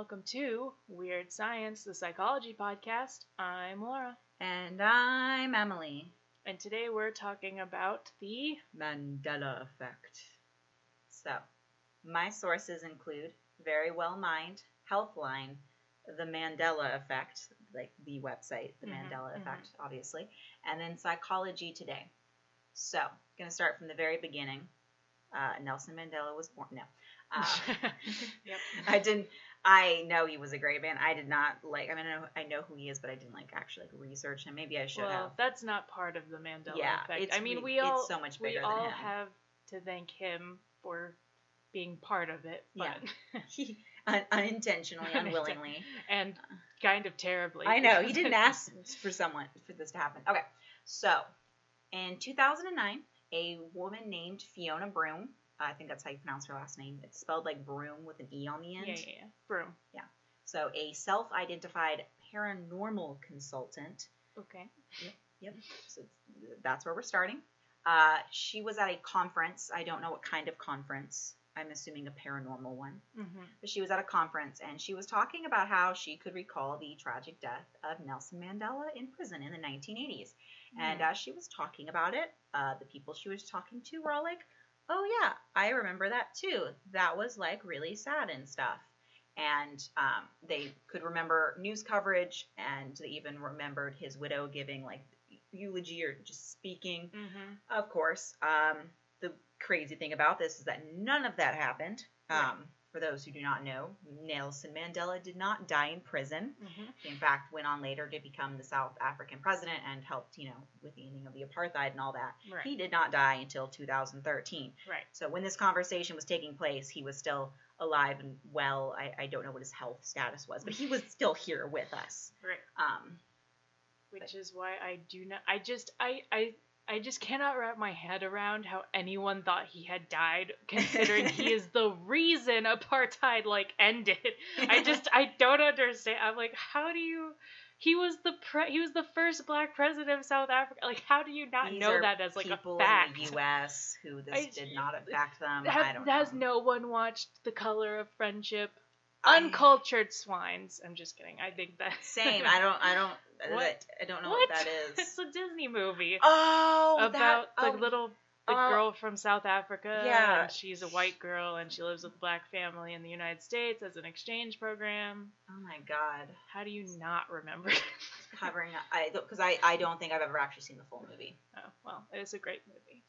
Welcome to Weird Science, the psychology podcast. I'm Laura, And I'm Emily. and today we're talking about the. Mandela Effect. So, my sources include Verywell Mind, Healthline, The Mandela Effect, like the website, The Mhm, Mandela mhm. Effect, obviously, and then Psychology Today. So, going to start from the very beginning. Uh, Nelson Mandela was born. No. Uh, Yep. I didn't. I know he was a great man. I did not like. I mean, I know, I know who he is, but I didn't like actually like, research him. Maybe I should well, have. that's not part of the Mandela Yeah, effect. it's I mean, we it's all so much we bigger than all him. have to thank him for being part of it, but He un- unintentionally, unwillingly. and kind of terribly. I know he didn't ask for someone for this to happen. Okay, so in 2009, a woman named Fiona Broome. I think that's how you pronounce her last name. It's spelled like broom with an e on the end. Yeah, yeah, yeah. Broome. Yeah. So a self-identified paranormal consultant Okay. Yep. So that's where we're starting. Uh, she was at a conference. I don't know what kind of conference. I'm assuming a paranormal one. Mm-hmm. But she was at a conference and she was talking about how she could recall the tragic death of Nelson Mandela in prison in the 1980s. And as she was talking about it, uh, the people she was talking to were all like, oh, yeah, I remember that too. That was like really sad and stuff. And um, they could remember news coverage and they even remembered his widow giving like eulogy or just speaking. Mm-hmm. Of course, um, the crazy thing about this is that none of that happened. Um, for those who do not know, Nelson Mandela did not die in prison. Mm-hmm. He, in fact, went on later to become the South African president and helped, you know, with the ending of the apartheid and all that. Right. He did not die until 2013. Right. So when this conversation was taking place, he was still alive and well. I, I don't know what his health status was, but he was still here with us. Right. Um, which is why I do not. I just I I I just cannot wrap my head around how anyone thought he had died, considering he is the reason apartheid like ended. I just I don't understand. I'm like, how do you? He was the pre- he was the first black president of South Africa. Like, how do you not these know that as like a people fact? in the U.S. who this I- did not affect them. Have- I don't has know. no one watched The Color of Friendship? Uncultured swines. I'm just kidding. I think that Same. I don't. I don't. What? I don't know What? what, that it's a Disney movie. Oh, about that, the oh, little the uh, girl from South Africa. yeah. And she's a white girl and she lives with a black family in the United States as an exchange program. Oh my god, How do you not remember? covering. I because I I don't think I've ever actually seen the full movie. oh, well, it is a great movie.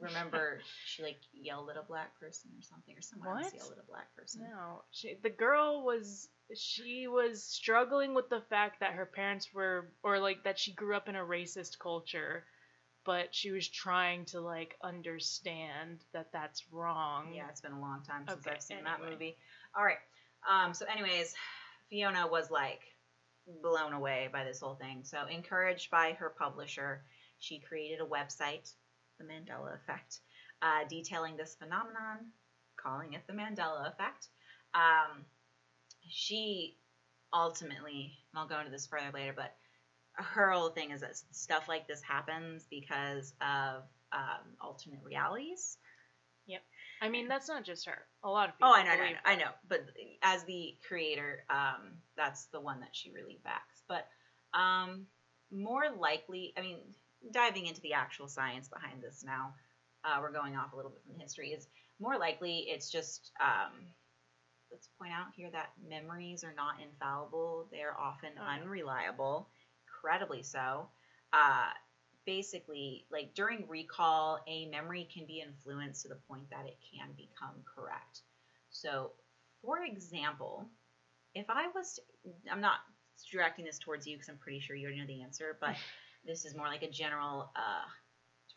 Remember she like yelled at a black person or something, or someone else What? yelled at a black person. No, she, the girl was she was struggling with the fact that her parents were or like that she grew up in a racist culture, but she was trying to like understand that that's wrong. Yeah, it's been a long time since Okay, I've seen that anyway. movie. All right. Um. So, anyways, Fiona was like blown away by this whole thing. So, encouraged by her publisher, she created a website, The Mandela Effect, uh, detailing this phenomenon, calling it the Mandela Effect. Um, she ultimately, and I'll go into this further later, but her whole thing is that stuff like this happens because of um, alternate realities. Yep. I mean, that's not just her. A lot of people. Oh, I know, I know, I know. But as the creator, um, that's the one that she really backs. But um, more likely, I mean, diving into the actual science behind this now, uh, we're going off a little bit from history. Is more likely it's just um, let's point out here that memories are not infallible. They are often Oh, unreliable, incredibly so. Uh, basically, like during recall, a memory can be influenced to the point that it can become correct. So, for example, if I was, to, I'm not directing this towards you because I'm pretty sure you already know the answer, but this is more like a general uh,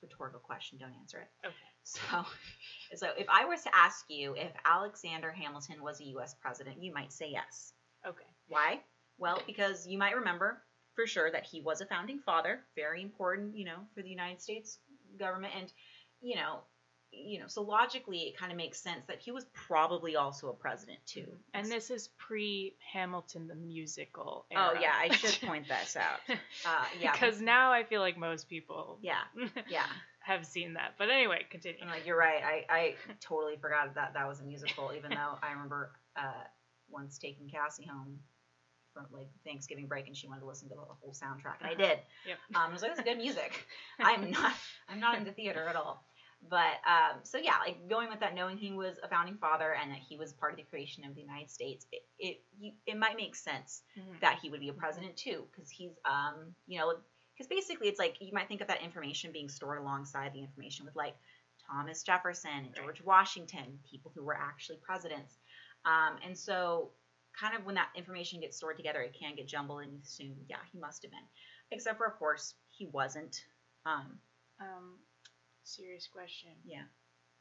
rhetorical question. Don't answer it. Okay. So, so if I was to ask you if Alexander Hamilton was a U.S. president, you might say yes. Okay. Why? Well, because you might remember for sure that he was a founding father, very important, you know, for the United States government, and you know, you know, so logically it kind of makes sense that he was probably also a president too. And this is pre Hamilton the musical. Oh yeah, I should point this out. Uh, yeah, Because now I feel like most people yeah, yeah. have seen that. But anyway, continue. I'm like, you're right. I, I totally forgot that that was a musical, even though I remember uh, once taking Cassie home from like Thanksgiving break, and she wanted to listen to the whole soundtrack, and I did. Yep. Um, I was like, "It's good music." I'm not. I'm not into theater at all. But um, so yeah, like going with that, knowing he was a founding father and that he was part of the creation of the United States, it it, it might make sense Mhm. that he would be a president too, because he's um you know because basically it's like you might think of that information being stored alongside the information with like Thomas Jefferson and Right. George Washington, people who were actually presidents, um, and so kind of when that information gets stored together, it can get jumbled, and you assume yeah he must have been, except for of course he wasn't. Um, Um, serious question. yeah.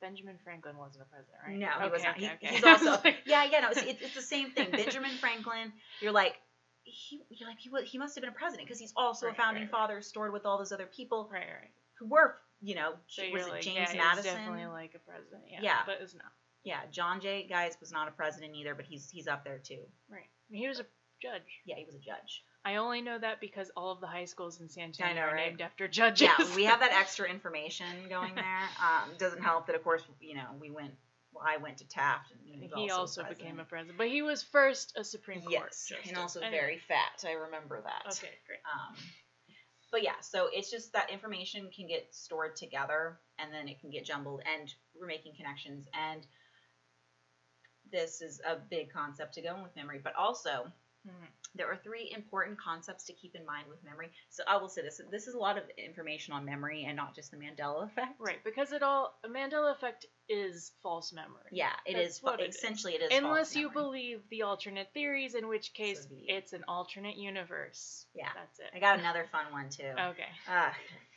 Benjamin Franklin wasn't a president, right? No, he okay, was not. Okay, He- okay. He's also I yeah, yeah. No, it's, it's it's the same thing. Benjamin Franklin. You're like he, you're like he he must have been a president because he's also Right, a founding right, right. father, stored with all those other people right, right. who were, you know, So was it like, James yeah, Madison? definitely like a president. Yeah, Yeah. but it's not. yeah, John Jay guys was not a president either, but he's he's up there too. Right. He was a judge. Yeah, he was a judge. I only know that because all of the high schools in San Antonio know, are right? named after judges. Yeah, we have that extra information going there. Um, doesn't help that, of course, you know, we went. Well, I went to Taft, and he, he also president. became a president, but he was first a Supreme Court yes, justice. and also Anyway. very fat. I remember that. Okay, great. Um, but yeah, so it's just that information can get stored together and then it can get jumbled, and we're making connections. And this is a big concept to go in with memory, but also. There are three important concepts to keep in mind with memory. So I will say this: this is a lot of information on memory and not just the Mandela effect. Right, because it all a Mandela effect is false memory. Yeah, it That's is. what it is. essentially, it is. false Unless you believe the alternate theories, in which case the- it's an alternate universe. Yeah. That's it. I got another fun one too. Okay. Uh,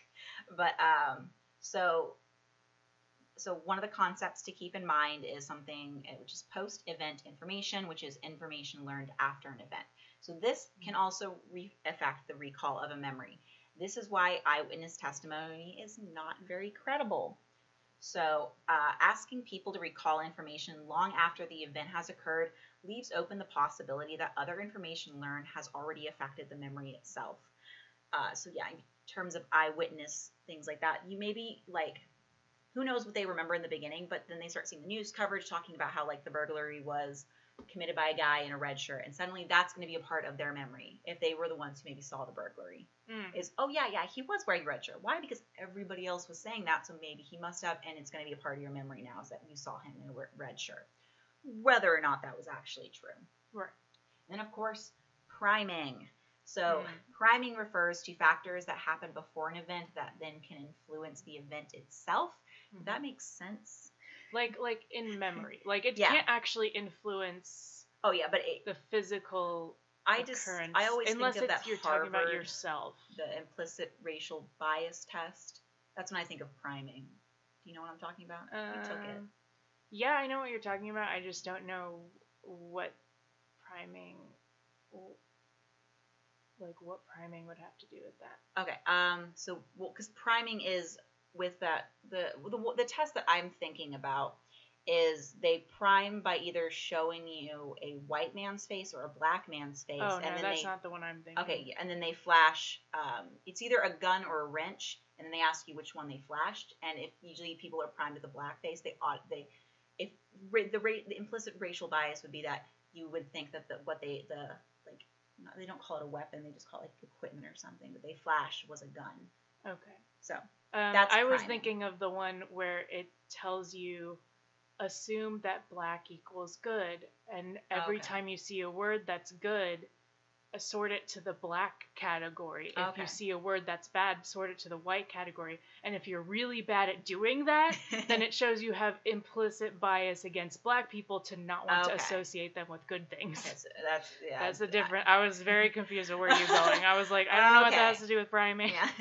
but um, so so one of the concepts to keep in mind is something uh, which is post-event information, which is information learned after an event. So this can also re- affect the recall of a memory. This is why eyewitness testimony is not very credible. So, uh, asking people to recall information long after the event has occurred leaves open the possibility that other information learned has already affected the memory itself. Uh, so, yeah, in terms of eyewitness things like that, you maybe like who knows what they remember in the beginning, but then they start seeing the news coverage talking about how like the burglary was committed by a guy in a red shirt, and suddenly that's going to be a part of their memory if they were the ones who maybe saw the burglary Mm. is oh yeah yeah he was wearing a red shirt why because everybody else was saying that so maybe he must have and it's going to be a part of your memory now is that you saw him in a red shirt whether or not that was actually true Right. then of course priming so Mm. priming refers to factors that happen before an event that then can influence the event itself. That makes sense Like like in memory. Like it Yeah. can't actually influence oh yeah but it, the physical i just i always unless think of it's that you're Harvard, talking about yourself. the implicit racial bias test that's when i think of priming do you know what i'm talking about you took it Um, Yeah, I know what you're talking about. I just don't know what priming, like what priming would have to do with that. Okay. Um. So, well, because priming is with that the, the the test that I'm thinking about is they prime by either showing you a white man's face or a black man's face, oh and no, then that's they not the one I'm thinking. okay, and then they flash. Um, it's either a gun or a wrench, and then they ask you which one they flashed. And if usually people are primed with a black face, they ought they if the rate the implicit racial bias would be that you would think that the what they the like not, they don't call it a weapon, they just call it like equipment or something. But they flash was a gun. Okay. So Um, That's I was thinking of the one where it tells you assume that black equals good, and every Okay. time you see a word that's good, assort it to the black category. If Okay. you see a word that's bad, sort it to the white category. And if you're really bad at doing that, then it shows you have implicit bias against black people to not want to associate them with good things. Okay, so that's yeah. That's a different. I was very confused of where you're going. I was like, I don't know what that has to do with priming. Yeah.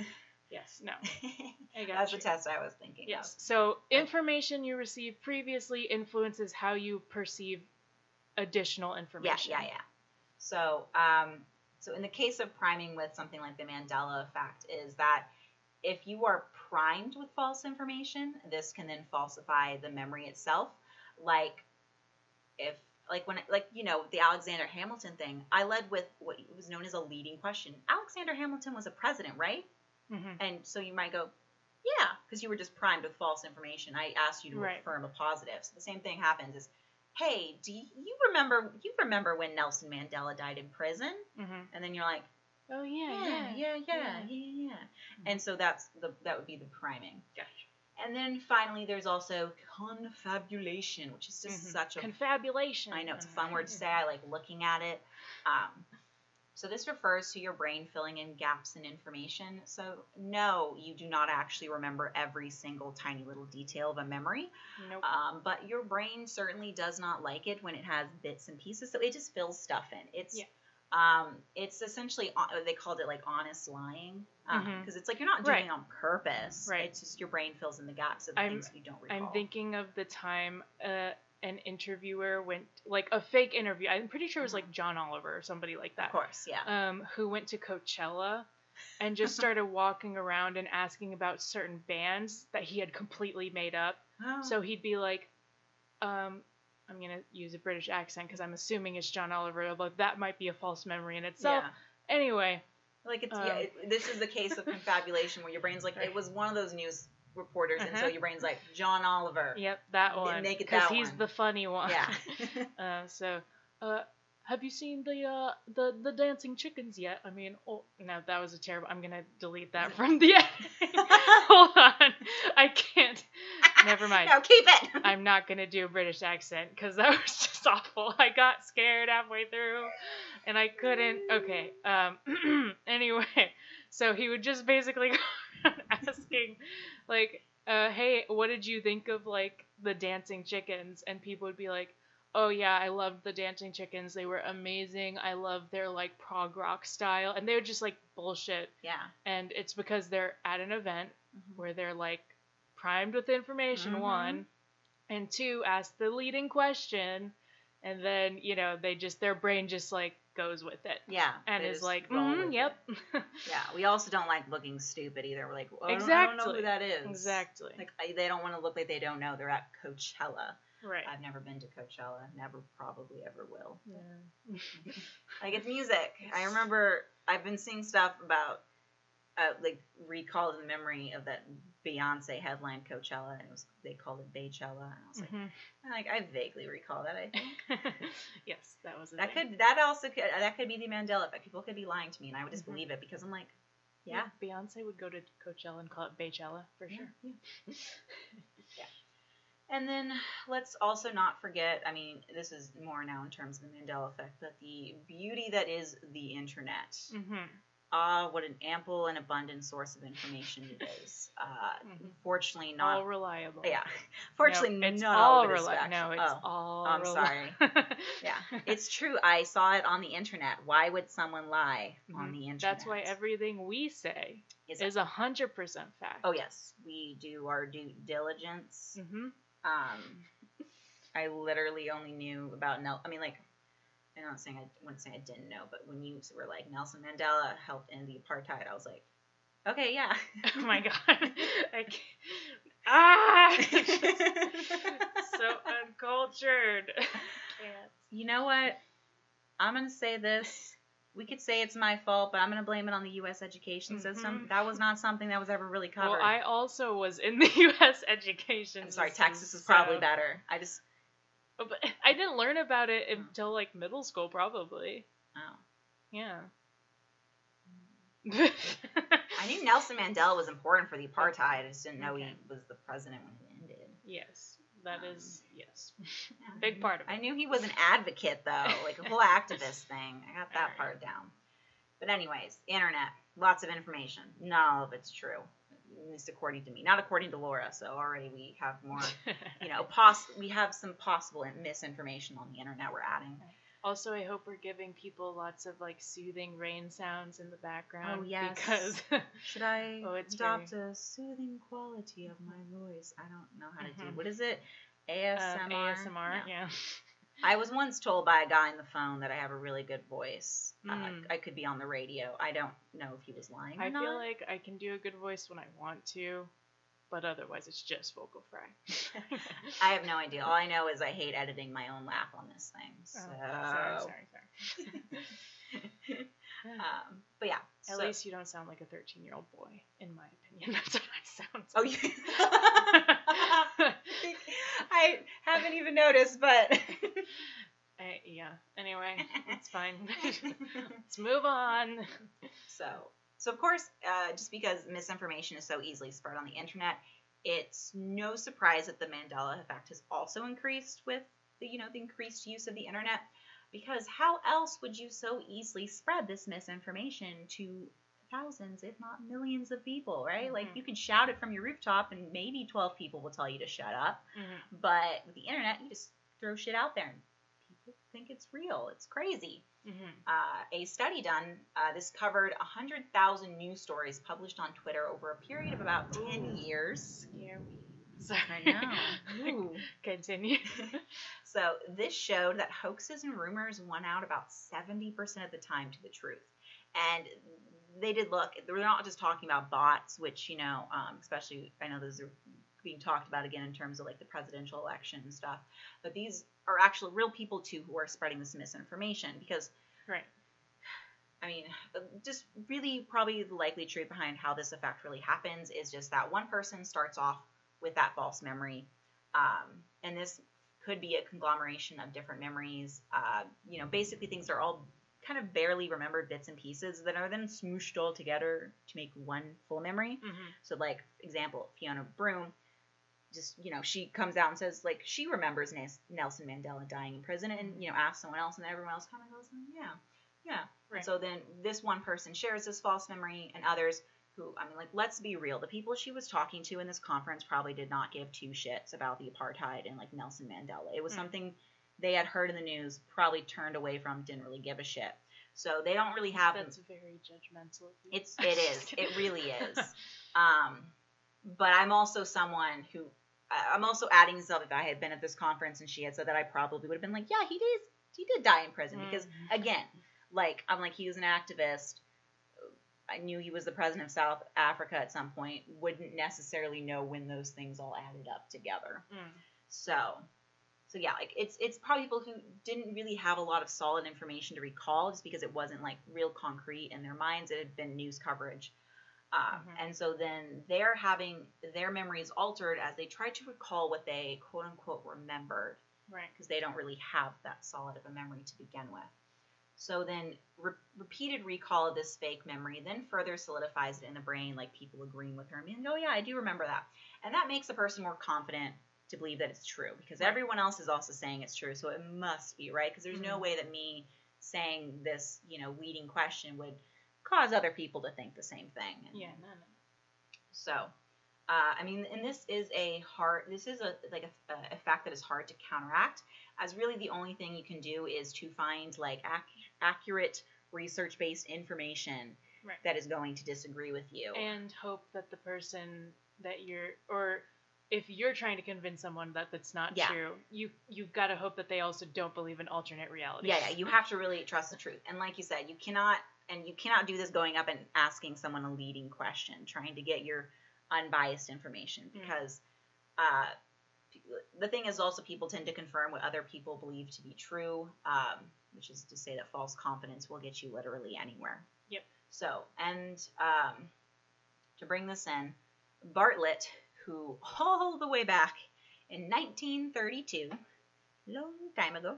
Yes, no. That's the test I was thinking Yes. So information you received previously influences how you perceive additional of. Yeah, information. yeah, yeah. So, um, so in the case of priming with something like the Mandela effect, is that if you are primed with false information, this can then falsify the memory itself. Like, if like when like you know the Alexander Hamilton thing, I led with what was known as a leading question. Alexander Hamilton was a president, right? Mhm. And so you might go, yeah, because you were just primed with false information. I asked you to Right. affirm a positive. So the same thing happens is hey, do you you remember you remember when Nelson Mandela died in prison? Mm-hmm. And then you're like, Oh yeah, yeah, yeah, yeah, yeah, yeah, yeah. yeah. And so that's the that would be the priming. Gotcha. And then finally, there's also confabulation, which is just Mhm. such a confabulation. I know it's a fun word to say. I like looking at it. Um, so this refers to your brain filling in gaps in information. So no, you do not actually remember every single tiny little detail of a memory. Nope. Um, but your brain certainly does not like it when it has bits and pieces. So it just fills stuff in. It's Yeah. um, it's essentially uh, they called it like honest lying because Mhm. it's like you're not doing Right. it on purpose. Right. It's just your brain fills in the gaps of the I'm- things you don't recall. I'm thinking of the time uh, an interviewer went, like a fake interview. I'm pretty sure it was like John Oliver or somebody like that. of course, yeah. Um, who went to Coachella and just started walking around and asking about certain bands that he had completely made up. Oh. So he'd be like, um, I'm gonna use a British accent because I'm assuming it's John Oliver, although that might be a false memory in itself. yeah. Anyway, Like it's Um, yeah, it, this is the case of confabulation where your brain's like Right. it was one of those news reporters, and so Uh-huh. your brain's like John Oliver. yep, that one. Because he's one. the funny one. Yeah. Uh, so, uh, have you seen the uh the the dancing chickens yet? I mean, oh no, that was a terrible. I'm gonna delete that from the. Hold on, I can't. Never mind. no, keep it. I'm not gonna do a British accent because that was just awful. I got scared halfway through, and I couldn't. Okay. Um. anyway, so he would just basically go asking, like, uh, "Hey, what did you think of like the dancing chickens?" And people would be like, "Oh yeah, I loved the dancing chickens. They were amazing. I love their like prog rock style." And they would just like bullshit. Yeah. And it's because they're at an event Mhm. where they're like primed with information Mhm. one and two ask the leading question and then you know they just their brain just like goes with it Yeah. and is like mm, yep. Yeah. We also don't like looking stupid either. We're like, oh, I don't- I don't know Exactly. who that is. exactly Like I, they don't want to look like they don't know. They're at Coachella. right I've never been to Coachella. Never, probably ever will. yeah. Like it's music. I remember I've been seeing stuff about uh, like recalled in the memory of that Beyonce headline Coachella, and it was they called it Beychella, and I was like, Mhm. like I vaguely recall that. I think yes that was a that thing. could that also could that could be the Mandela effect. People could be lying to me, and I would just Mhm. believe it because I'm like, yeah, beyonce would go to coachella and call it beychella for yeah, sure yeah. yeah. And then let's also not forget. I mean, this is more now in terms of the Mandela effect, but the beauty that is the internet. mm-hmm. Ah, what an ample and abundant source of information it is. Uh, Mhm. Fortunately, not all reliable yeah, fortunately, no, it's not all all of it is reliable no it's oh, all I'm sorry. yeah, it's true. I saw it on the internet. Why would someone lie on Mhm. the internet? That's why everything we say Is- is a hundred percent fact. Oh yes, we do our due diligence. Mm-hmm. Um, I literally only knew about Nel. I mean, like, I'm not saying I wouldn't say I didn't know, but when you were like Nelson Mandela helped end the apartheid, I was like, okay, yeah. Oh my god. I can't. Ah! so uncultured. Can't. you know what? I'm gonna say this. We could say it's my fault, but I'm gonna blame it on the U.S. education system. Mhm. That was not something that was ever really covered. Well, I also was in the U.S. education. I'm sorry, system, Texas is probably better. I just But I didn't learn about it until like middle school, probably. oh. Yeah. I knew Nelson Mandela was important for the apartheid. I just didn't know he was the president when it ended. yes, that Um, is yes. Big part of it. I knew he was an advocate though, like a whole activist thing. I got that part down. But anyways, internet, lots of information. Not all of it's true, least according to me. Not according to Laura. So already we have more, you know, poss- we have some possible misinformation on the internet. We're adding. Also, I hope we're giving people lots of like soothing rain sounds in the background. Oh, yes. Because Should I Oh, it's adopt a soothing quality of my voice? I don't know how to do. Mhm. What is it? ASMR. ASMR, No. yeah. I was once told by a guy on the phone that I have a really good voice. Uh, Mm. I could be on the radio. I don't know if he was lying. Or I feel like I can do a good voice when I want to, but otherwise it's just vocal fry. I have no idea. All I know is I hate editing my own laugh on this thing. So, Oh, sorry, sorry, sorry. Um, but yeah. At so- least you don't sound like a 13 year old boy, in my opinion. That's what I sound. Oh, you. I haven't even noticed, but yeah. Anyway, it's fine. Let's move on. So, so of course, uh, just because misinformation is so easily spread on the internet, it's no surprise that the Mandela effect has also increased with the, you know, the increased use of the internet. Because how else would you so easily spread this misinformation to thousands, if not millions of people, right? Like Mhm. you can shout it from your rooftop and maybe 12 people will tell you to shut up. Mhm. But with the internet, you just throw shit out there and people think it's real. It's crazy. Mhm. Uh, a study done, uh, this covered 100,000 news stories published on Twitter over a period of about 10 Ooh. years. Scare me. Sorry. I know. Ooh. Continue. So this showed that hoaxes and rumors won out about 70% of the time to the truth. And they did look, they're not just talking about bots, which, you know, um, especially, I know those are being talked about again in terms of like the presidential election and stuff, but these are actually real people too who are spreading this misinformation because right. I mean, just really probably the likely truth behind how this effect really happens is just that one person starts off with that false memory. Um, and this could be a conglomeration of different memories. Uh, you know, basically things are all kind of barely remembered bits and pieces that are then smooshed all together to make one full memory. Mm-hmm. So, like, example, Fiona Broome, just, you know, she comes out and says, like, she remembers Nelson Mandela dying in prison and, you know, asks someone else, and everyone else kind of goes, yeah, yeah. Right. And so then this one person shares this false memory, and others who, I mean, like, let's be real. The people she was talking to in this conference probably did not give two shits about the apartheid and, like, Nelson Mandela. It was Mm. something they had heard in the news, probably turned away from, didn't really give a shit. So they don't really have That's very judgmental it's it is. It really is. Um, but I'm also someone who I'm also adding stuff. If I had been at this conference and she had said that, I probably would have been like, yeah, he did. He did die in prison because Mhm. again, like I'm like he was an activist. I knew he was the president of South Africa at some point. Wouldn't necessarily know when those things all added up together. Mm. So, so yeah, like it's it's probably people who didn't really have a lot of solid information to recall, just because it wasn't like real concrete in their minds. It had been news coverage, um, Mhm. and so then they're having their memories altered as they try to recall what they quote unquote remembered, Right. because they don't really have that solid of a memory to begin with. So then, re- repeated recall of this fake memory then further solidifies it in the brain, like people agreeing with her and being, oh yeah, I do remember that, and that makes a person more confident to believe that it's true because Right. everyone else is also saying it's true, so it must be right. Because there's no Mhm. way that me saying this, you know, leading question would cause other people to think the same thing. And Yeah. No. No. so, uh, I mean, and this is a hard, this is a like a, a fact that is hard to counteract, as really the only thing you can do is to find like ac- accurate research-based information Right. that is going to disagree with you. And hope that the person that you're, or if you're trying to convince someone that that's not Yeah. true, you you've got to hope that they also don't believe in alternate reality. yeah, yeah, you have to really trust the truth. And like you said, you cannot, and you cannot do this going up and asking someone a leading question, trying to get your unbiased information, Mm. because uh, the thing is also people tend to confirm what other people believe to be true, um, which is to say that false confidence will get you literally anywhere. Yep. So, and um, to bring this in, Bartlett, who all the way back in 1932, long time ago,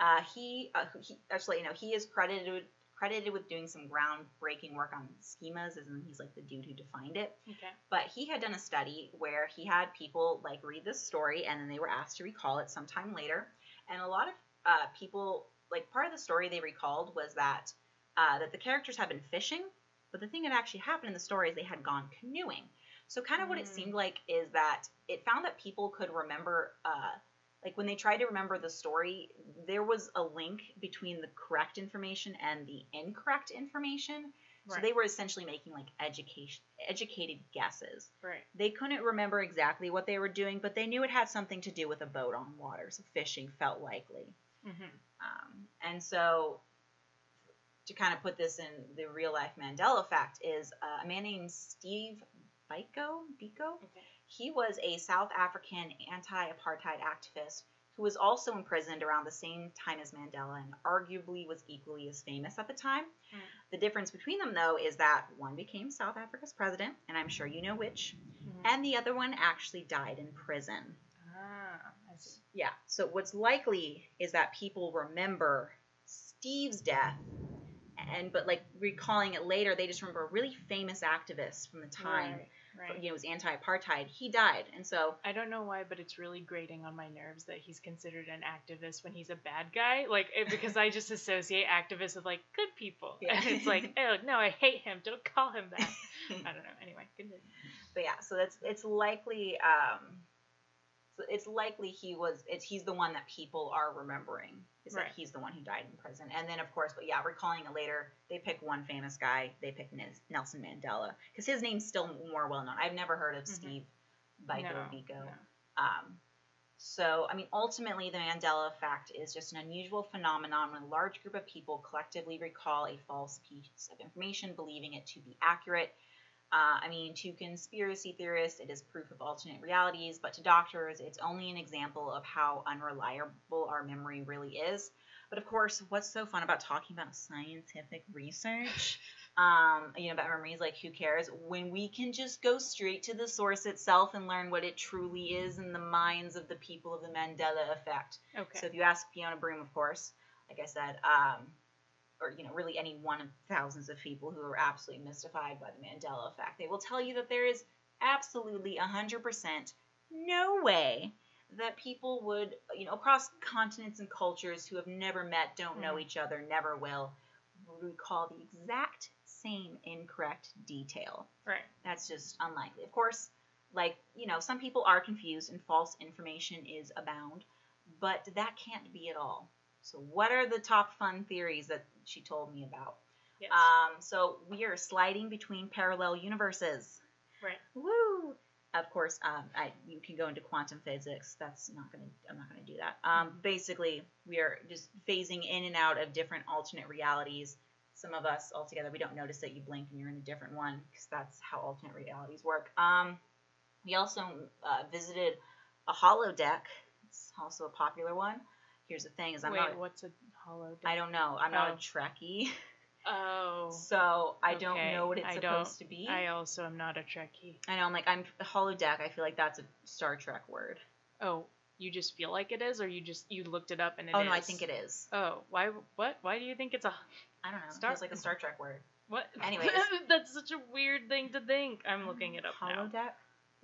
uh, he, uh, he actually, you know, he is credited credited with doing some groundbreaking work on schemas, as in he's like the dude who defined it. Okay. But he had done a study where he had people like read this story and then they were asked to recall it sometime later. And a lot of uh, people, like part of the story they recalled was that uh, that the characters had been fishing, but the thing that actually happened in the story is they had gone canoeing. So kind of what it Mm. seemed like is that it found that people could remember, uh, like when they tried to remember the story, there was a link between the correct information and the incorrect information. So they were essentially making like education educated guesses. Right. They couldn't remember exactly what they were doing, but they knew it had something to do with a boat on water, so fishing felt likely. Mm-hmm. Um, and so, to kind of put this in the real life Mandela fact, is uh, a man named Steve Biko. Biko. Okay. He was a South African anti-apartheid activist who was also imprisoned around the same time as Mandela and arguably was equally as famous at the time. Mm. The difference between them, though, is that one became South Africa's president, and I'm sure you know which, Mhm. and the other one actually died in prison. Ah. Yeah. So what's likely is that people remember Steve's death, and but like recalling it later, they just remember a really famous activist from the time. Right. Right. You know, it was anti-apartheid. He died, and so I don't know why, but it's really grating on my nerves that he's considered an activist when he's a bad guy. Like, because I just associate activists with like good people, Yeah. and it's like, oh no, I hate him. Don't call him that. I don't know. Anyway, continue. but yeah, so that's it's likely um, so it's likely he was it's he's the one that people are remembering is Right. that he's the one who died in prison, and then of course, but yeah, recalling it later, they pick one famous guy, they pick Nelson Mandela because his name's still more well known. I've never heard of Mhm. Steve Biko no, Biko. no. Um, so, I mean, ultimately, the Mandela effect is just an unusual phenomenon when a large group of people collectively recall a false piece of information, believing it to be accurate. Uh, I mean, to conspiracy theorists, it is proof of alternate realities, but to doctors, it's only an example of how unreliable our memory really is. But of course, what's so fun about talking about scientific research? um, you know, about memories, like who cares? When we can just go straight to the source itself and learn what it truly is in the minds of the people of the Mandela effect. Okay. So if you ask Fiona Broome, of course, like I said, um, or you know, really any one of thousands of people who are absolutely mystified by the Mandela effect, they will tell you that there is absolutely 100% no way that people would, you know, across continents and cultures who have never met, don't know Mhm. each other, never will, recall the exact same incorrect detail. right. That's just unlikely. Of course, like, you know, some people are confused and false information is abound, but that can't be at all. So, what are the top fun theories that she told me about? Yes. Um, so, we are sliding between parallel universes. right. Woo! Of course, um, I, you can go into quantum physics. That's not gonna. I'm not gonna do that. Um, basically, we are just phasing in and out of different alternate realities. Some of us altogether, we don't notice that you blink and you're in a different one because that's how alternate realities work. Um, we also uh, visited a holodeck. It's also a popular one. Here's the thing: is I'm Wait, not. what's a hollow? I don't know. I'm not Oh. a Trekkie, Oh. so I don't know what it's I supposed to be. I also am not a Trekkie. I know. I'm like I'm holodeck. I feel like that's a Star Trek word. Oh, you just feel like it is, or you just you looked it up and it is? oh no, I think it is. Oh, why? What? Why do you think it's a I don't know. Star- It feels like a Star Trek word. what? Anyways. that's such a weird thing to think. I'm looking mm, it up now. Holodeck.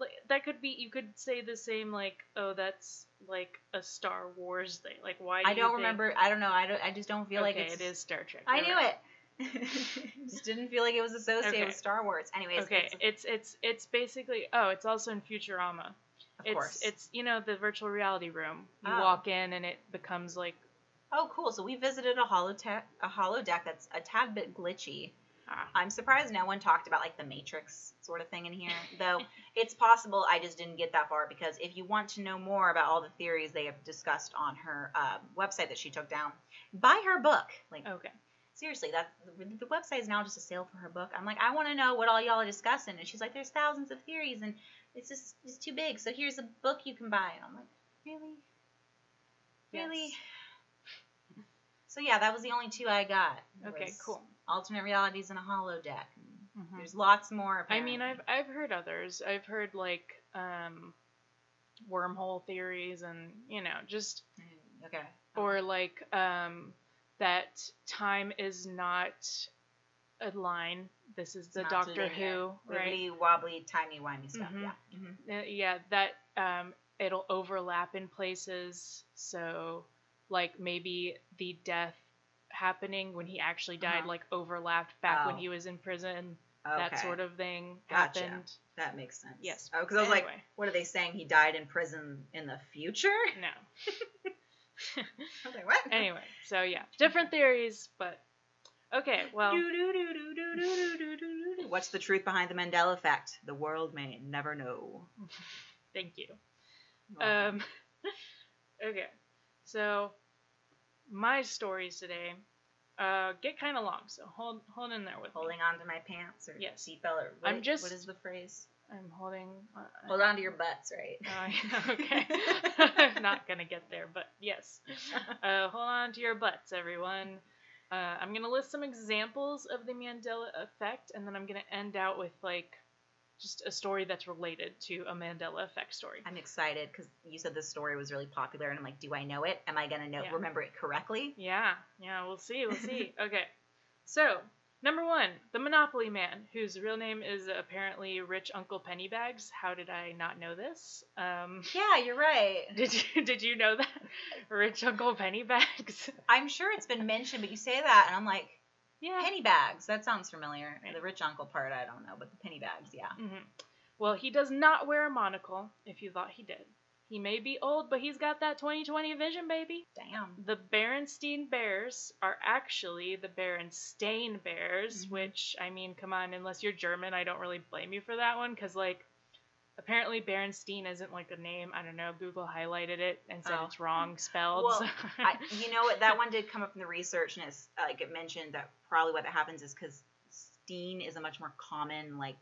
Like that could be. You could say the same. Like, oh, that's like a Star Wars thing. Like, why? Do I don't think- remember. I don't know. I don't. I just don't feel like it's. it is Star Trek. I knew right. it. just didn't feel like it was associated Okay. with Star Wars. Anyways, Okay, it's- it's it's it's basically. Oh, it's also in Futurama. of it's course. it's you know the virtual reality room. You Oh. walk in and it becomes like oh, cool. So we visited a holodeck. A holodeck that's a tad bit glitchy. I'm surprised no one talked about like the Matrix sort of thing in here, though it's possible I just didn't get that far because if you want to know more about all the theories they have discussed on her uh, website that she took down, buy her book. Like okay. seriously, that the, the website is now just a sale for her book. I'm like, I want to know what all y'all are discussing, and she's like, there's thousands of theories, and it's just it's too big. So here's a book you can buy, and I'm like, really, really. Yes. So yeah, that was the only two I got. Okay, cool. Alternate realities and a holodeck. Mhm. There's lots more. I mean. I've I've heard others. I've heard like um, wormhole theories and you know just Mm, okay. or like um, that time is not a line. This is the not Doctor. Who, right? Wibbly wobbly, timey wimey stuff. Mhm. Yeah. hmm Uh, yeah, that um, it'll overlap in places. So, like maybe the death happening when he actually died uh-huh. like overlapped back oh. when he was in prison. Okay. That sort of thing gotcha. happened. That makes sense. Yes. Oh, because I was anyway. like, what are they saying? He died in prison in the future? No. Okay. what? Anyway, so yeah, different theories, but okay. Well, what's the truth behind the Mandela effect? The world may never know. Thank you. Um, okay, so my stories today uh, get kind of long, so hold hold in there with me. holding on to my pants or Yes. seatbelt or what, I'm just- what is the phrase? I'm holding. Uh, Hold on to your butts, right? Yeah, okay. I'm not gonna get there, but yes. Uh, hold on to your butts, everyone. Uh, I'm gonna list some examples of the Mandela effect, and then I'm gonna end out with like just a story that's related to a Mandela effect story. I'm excited because you said this story was really popular, and I'm like, do I know it? Am I gonna know Yeah. remember it correctly? Yeah, yeah, we'll see, we'll see. okay, so number one, the Monopoly Man, whose real name is apparently Rich Uncle Pennybags. How did I not know this? Um, Yeah, you're right. did you did you know that Rich Uncle Pennybags? I'm sure it's been mentioned, but you say that, and I'm like, yeah. penny bags. That sounds familiar. Right. The rich uncle part, I don't know, but the penny bags, yeah. hmm Well, he does not wear a monocle. If you thought he did, he may be old, but he's got that 20/20 vision, baby. Damn. The Berenstein Bears are actually the Berenstain Bears, Mhm. which, I mean, come on, unless you're German, I don't really blame you for that one, because, like, apparently Berenstein isn't, like, a name. I don't know. Google highlighted it and said Oh. it's wrong spelled. Well, so- I, you know what? That one did come up in the research, and it's uh, like it mentioned that probably what that happens is because Steen is a much more common like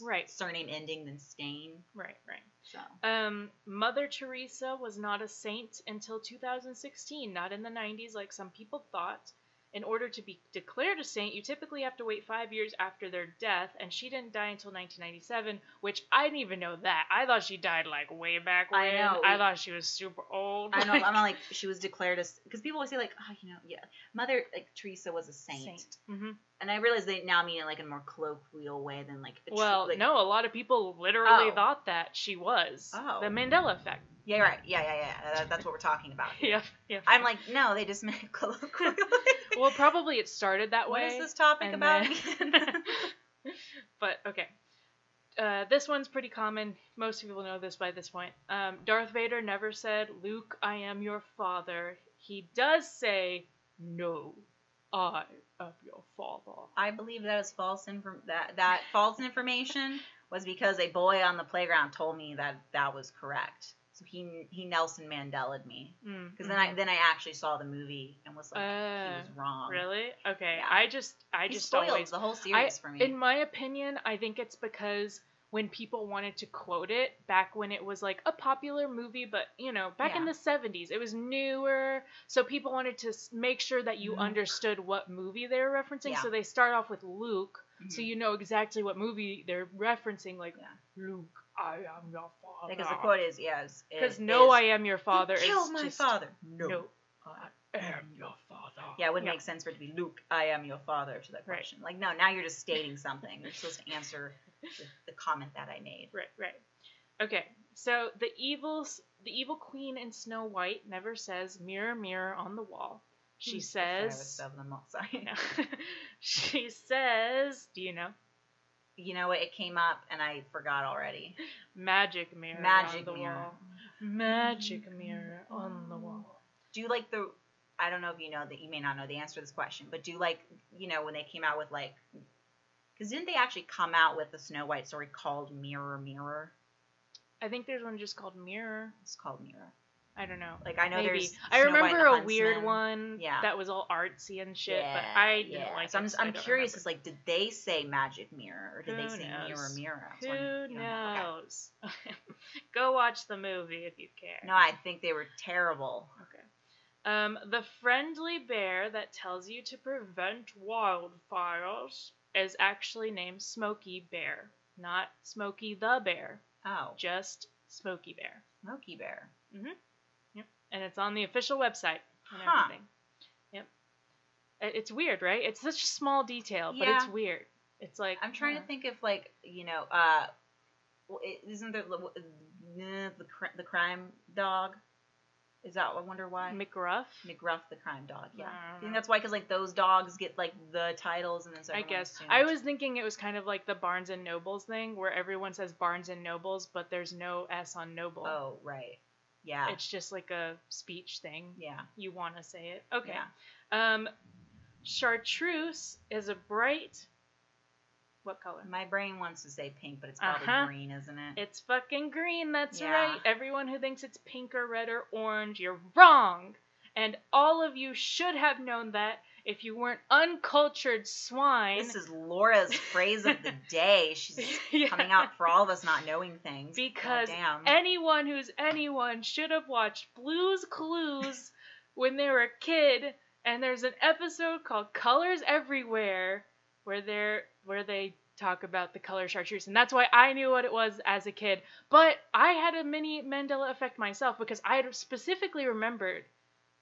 Right. surname ending than Stain. right, right. So Um, Mother Teresa was not a saint until 2016, not in the 90s like some people thought. In order to be declared a saint, you typically have to wait five years after their death, and she didn't die until 1997, which I didn't even know that. I thought she died like way back when. I know. I thought she was super old. I know I'm not like she was declared as because people always say like oh you know yeah Mother like Teresa was a saint, Mm-hmm. and I realize they now mean it like in a more colloquial way than like a tr- Well, like, no, a lot of people literally Oh. thought that she was. Oh. The Mandela effect. yeah right yeah yeah yeah that, that's what we're talking about. here. Yeah, yeah. I'm like no they just meant colloquially. Well, probably it started that way. is this topic about? then- but okay. Uh, this one's pretty common. Most people know this by this point. Um, Darth Vader never said, Luke, I am your father. He does say, No, I am your father. I believe that is false inform- that that false information was because a boy on the playground told me that that was correct. So he he Nelson Mandela'd me Mm, because then I then I actually saw the movie and was like he Uh, was wrong. Really? Okay. Yeah. I just, I He just always. the whole I, series for me. in my opinion, I think it's because when people wanted to quote it back when it was like a popular movie, but you know, back in the 70s, it was newer. So people wanted to make sure that you Luke. understood what movie they were referencing. Yeah. So they start off with Luke, so Mhm. you know exactly what movie they're referencing. Like, Yeah. Luke, I am your father. because the quote is yes. Because no, is, I am your father. You is killed my just, father. No. I am your father. Yeah, it wouldn't make sense for it to be Luke. I am your father to that Right. question. Like no, now you're just stating something. You're supposed to answer the, the comment that I made. Right, right. Okay, so the evil, the evil queen in Snow White never says "mirror, mirror on the wall." She Hmm, says, Seven of them all, sorry. no. she says, do you know? You know what? It came up and I forgot already. Magic mirror Magic on the mirror. wall. Magic mirror on the wall. Do you like the? I don't know if you know that you may not know the answer to this question, but do you like you know when they came out with like? Because didn't they actually come out with a Snow White story called Mirror Mirror? I think there's one just called Mirror. It's called Mirror. I don't know. Like I know Maybe. there's. I Snow remember a weird one Yeah. that was all artsy and shit, yeah, but I didn't yeah. like so I'm, so I'm curious. It's like, did they say Magic Mirror or did Who they say Mirror knows? Mirror? Was Who you know. Okay. knows? Go watch the movie if you care. No, I think they were terrible. Okay. Um, the friendly bear that tells you to prevent wildfires is actually named Smokey Bear, not Smokey the Bear, Oh, just Smokey Bear. Smokey Bear. And it's on the official website and Huh. everything. Yep. It's weird, right? It's such a small detail, but Yeah. it's weird. It's like I'm trying to think if like you know, uh, isn't there the uh, the the crime dog? Is that I wonder why? McGruff. McGruff the crime dog. Yeah, I I think that's why because like those dogs get like the titles and then so I guess I was thinking it was kind of like the Barnes and Nobles thing, where everyone says Barnes and Nobles, but there's no S on Noble. Oh right. Yeah. It's just like a speech thing. yeah. You want to say it. Okay. Yeah. Um, chartreuse is a bright. What color? My brain wants to say pink, but it's probably Uh-huh. green, isn't it? It's fucking green. That's Yeah. right. Everyone who thinks it's pink or red or orange, you're wrong. And all of you should have known that if you weren't uncultured swine. This is Laura's phrase of the day. She's Yeah. coming out for all of us not knowing things. Because anyone who's anyone should have watched Blue's Clues when they were a kid. And there's an episode called Colors Everywhere where they're where they talk about the color chartreuse, and that's why I knew what it was as a kid. But I had a mini Mandela effect myself because I had specifically remembered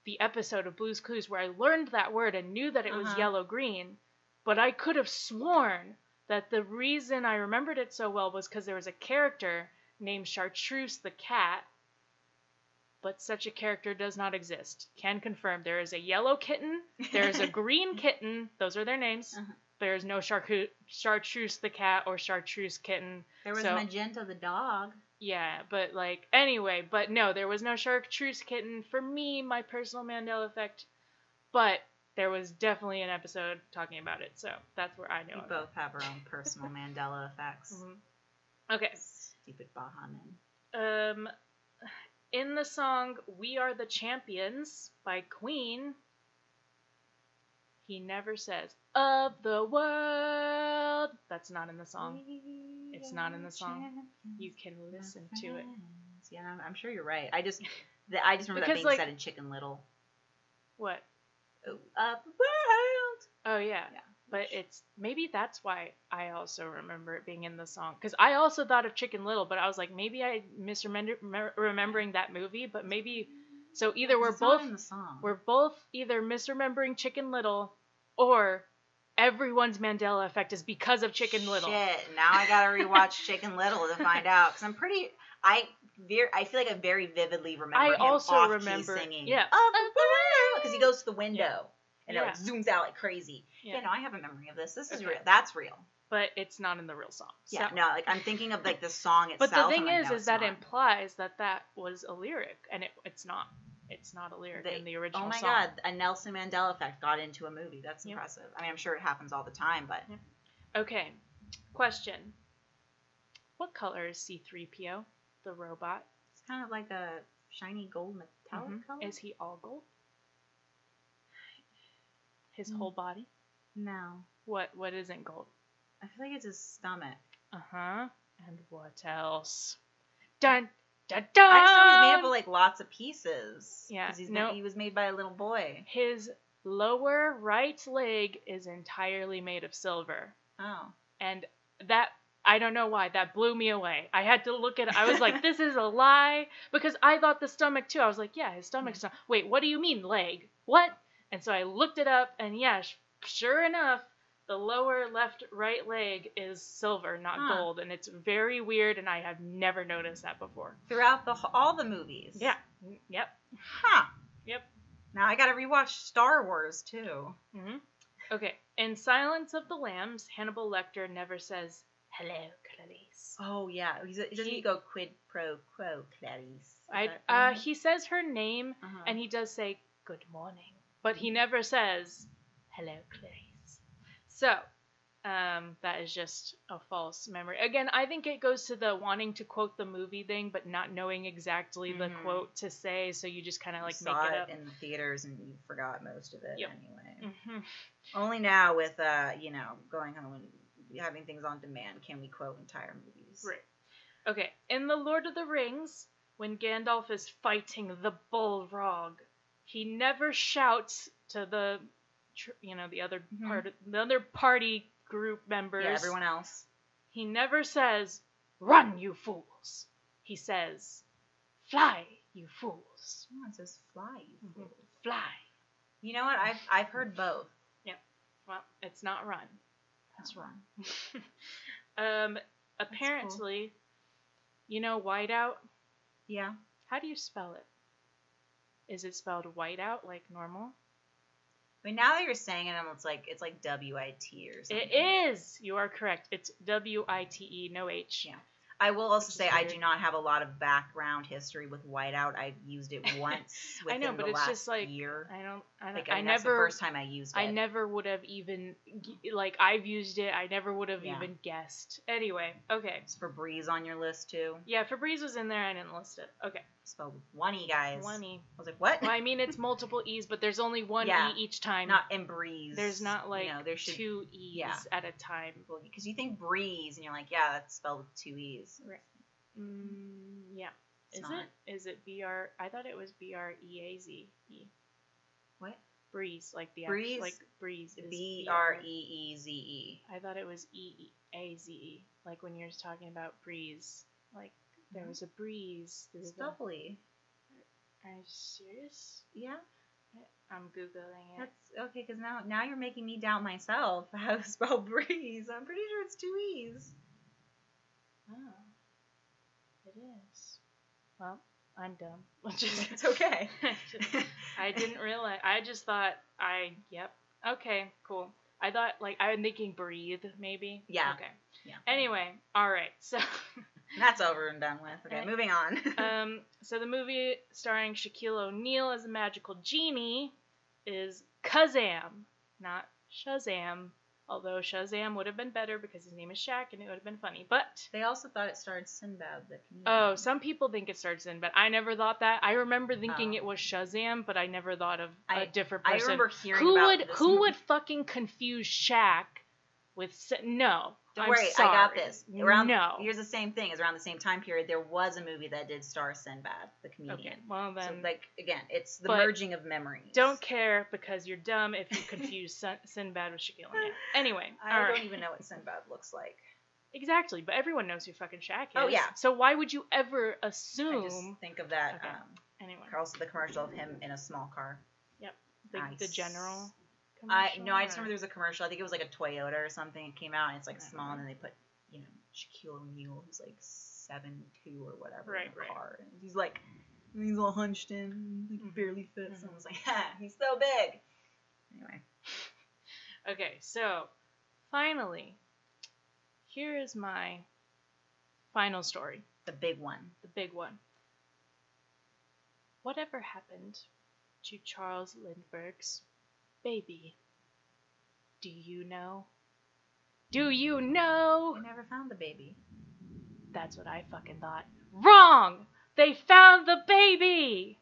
the episode of Blue's Clues where I learned that word and knew that it was Uh-huh. yellow green, but I could have sworn that the reason I remembered it so well was because there was a character named Chartreuse the cat. But such a character does not exist. Can confirm. There is a yellow kitten. There is a green kitten. Those are their names. Uh-huh. There is no Chartreuse the cat or Chartreuse kitten. There was So- Magenta the dog. Yeah, but like anyway, but no, there was no Chartreuse kitten for me, my personal Mandela effect. But there was definitely an episode talking about it, so that's where I know. We it. both have our own personal Mandela effects. Mhm. Okay. Stupid Baha men. Um, in the song "We Are the Champions" by Queen, he never says "of the world." That's not in the song. It's not in the song. You can listen to it. Yeah, I'm, sure you're right. I just, the, I just remember Because, that being like- said in Chicken Little. What? Oh, of the world. Oh yeah. Yeah. But it's maybe that's why I also remember it being in the song because I also thought of Chicken Little, but I was like maybe I misremembering that movie, but maybe so either we're both in the song. we're both either misremembering Chicken Little or everyone's Mandela effect is because of Chicken Little. Shit, now I gotta rewatch Chicken Little to find out because I'm pretty. I very, I feel like I very vividly remember I him also remember- singing. yeah. because he goes to the window and Yeah. it like zooms out like crazy. Yeah. Yeah. no, I have a memory of this. This is Okay. real. That's real. But it's not in the real song. Yeah, So- no, like I'm thinking of like the song itself. But the thing like, is, no, is that not. implies that that was a lyric, and it, it's not. It's not a lyric They- in the original Oh my song. god, a Nelson Mandela effect got into a movie. That's Yep. impressive. I mean, I'm sure it happens all the time, but Okay. Question. What color is C3PO, the robot? it's kind of like a shiny gold metallic Mhm. color. Is he all gold? His Mm. whole body? No, What what isn't gold? I feel like it's his stomach. Uh-huh. And what else? Dun dun dun I just know he's made up of like lots of pieces. Yeah, 'cause he's no. he was made by a little boy. His lower right leg is entirely made of silver. Oh, And that I don't know why that blew me away. I had to look at it. I was like, this is a lie because I thought the stomach too. I was like, yeah, his stomach's mm. not. Wait, what do you mean leg? What? And so I looked it up, and yeah, sh- sure enough, the lower left right leg is silver, not Huh. gold, and it's very weird. And I have never noticed that before. throughout the all the movies. Yeah. Mm, Yep. Huh. Yep. Now I gotta rewatch Star Wars too. Mm-hmm. Okay. In Silence of the Lambs, Hannibal Lecter never says hello, Clarice. Oh yeah, he's, doesn't he, He- go quid pro quo, Clarice? I, uh, he says her name, Uh-huh. and he does say good morning, but he never says hello, Clarice. So, um, that is just a false memory. Again, I think it goes to the wanting to quote the movie thing, but not knowing exactly the Mhm. quote to say, so you just kind of You like make saw it up. in the theaters and you forgot most of it Yep. anyway. hmm Only now with uh, you know, going home and having things on demand can we quote entire movies. Right. Okay, in The Lord of the Rings, when Gandalf is fighting the Balrog, he never shouts to the, you know, the other Mhm. part, the other party group members. Yeah, everyone else. He never says, "Run, you fools." He says, "Fly, you fools, Someone says fly, you Mhm. fly." You know what? I've I've heard both. Well, it's not run. That's wrong. um, apparently, you know, whiteout. Yeah. How do you spell it? Is it spelled whiteout like normal? Mean, now that you're saying it, it's like it's like W I T or something. It is. You are correct. It's W I T E, no H. Yeah. I will also say I do not have a lot of background history with whiteout. I've used it once I know, but it's just like year. I don't. I, don't, Like, I, I, mean, that's the never. first time I used it. I never would have even like I've used it. I never would have Yeah. even guessed. Anyway, okay. It's Febreze on your list too. Yeah, Febreze was in there. I didn't list it. Okay, Spelled one e, guys. one e. I was like, what? Well, I mean it's multiple e's, but there's only one Yeah. e each time. not in breeze. there's not like you know, there should two e's yeah. at a time. because you think breeze and you're like, yeah, that's spelled with two e's. Mm, yeah. It's Is not. it? Is it B R? I thought it was B R E A Z E. Breeze, like the Breeze? Act, like breeze. B R E E Z E. I thought it was E A Z E, like when you're talking about breeze, like there Mhm. was a breeze through It's the. doubly. Are you serious? Yeah, I'm googling it. that's okay. Because now, now you're making me doubt myself how to spell breeze. I'm pretty sure it's two e's. Oh, it is. Well, I'm dumb. Just- It's okay. I didn't realize. I just thought I. Yep. Okay. Cool. I thought like I'm thinking breathe maybe. Yeah. Okay. Yeah. Anyway, all right. So, That's over and done with. Okay, moving on. um, so the movie starring Shaquille O'Neal as a magical genie is Kazam, not Shazam. Although Shazam would have been better because his name is Shaq and it would have been funny. But they also thought it starred Sinbad, the comedian. Oh, some people think it starts in, but I never thought that. I remember thinking Oh. it was Shazam, but I never thought of a I- different person. I remember hearing who about would this who movie. would fucking confuse Shaq with Sin- no? Don't worry, I got this. Around no. here's the same thing. Is around the same time period, there was a movie that did star Sinbad, the comedian. Okay, well So then like again, it's the merging of memories. don't care because you're dumb if you confuse Sin- Sinbad with Shaquille O'Neal. Anyway, I don't right. even know what Sinbad looks like. Exactly, but everyone knows who fucking Shaq is. Oh, yeah. So why would you ever I assume? just think of that. Okay. Um, Anyway, also the commercial of him in a small car. the, the Nice. general. I no, I just remember there was a commercial. I think it was like a Toyota or something. It came out and it's like small, and then they put you know Shaquille O'Neal, who's like seven two or whatever, Right, in the right. car, and he's like he's all hunched in, like Mhm. barely fits. Mhm. And I was like, ha, he's so big. Anyway, Okay, so finally, here is my final story, the big one. the big one. Whatever happened to Charles Lindbergh's baby? Do you know? Do you know? They never found the baby. That's what I fucking thought. Wrong! They found the baby!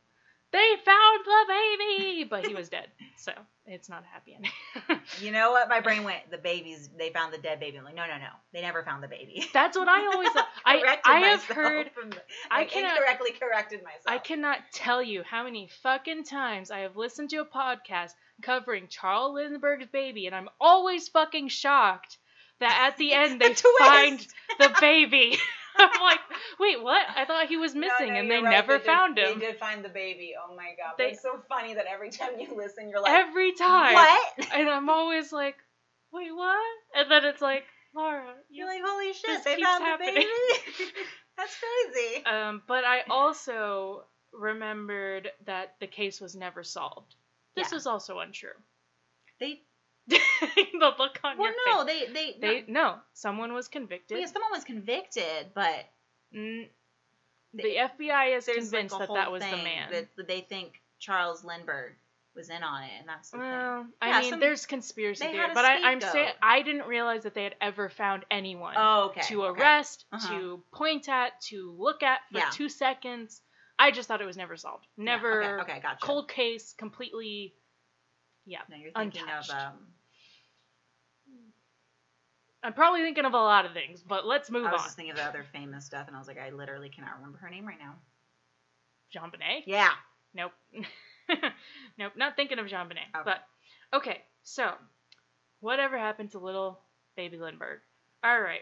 They found the baby! But he was dead, so it's not a happy ending. You know what? My brain went. The babies. They found the dead baby. I'm like, no, no, no. They never found the baby. That's what I always thought. I, I have heard from the- I I cannot- incorrectly corrected myself. I cannot tell you how many fucking times I have listened to a podcast covering Charles Lindbergh's baby, and I'm always fucking shocked that at the end they twist. find the baby. I'm like, wait, what? I thought he was missing, no, and they right, never did- found him. They did find the baby. Oh my god. They- it's so funny that every time you listen, you're like, Every time. what? And I'm always like, wait, what? And then it's like, Laura, You're like, holy shit, they found happening. the baby. That's crazy. Um, but I also remembered that the case was never solved. This Yeah. was also untrue. They the look on well, your no, face. they they They no, someone was convicted. no, yeah, someone was convicted, but Mm, the FBI is convinced like that that was the man. that, they think Charles Lindbergh was in on it, and that's the thing. I Yeah, mean, some- there's conspiracy theory, but I, I'm saying. I didn't realize that they had ever found anyone Oh, okay. to okay. arrest, Uh-huh. to point at, to look at for Yeah. two seconds. I just thought it was never solved. Yeah, Never Okay, okay, gotcha. cold case, completely. Yeah, No, you're thinking untouched. of um. I'm probably thinking of a lot of things, but let's move on. I was on. just thinking of the other famous stuff, and I was like, I literally cannot remember her name right now. JonBenét? Yeah. Nope. nope, not thinking of JonBenét. Okay. But okay, so whatever happened to little baby Lindbergh? All right.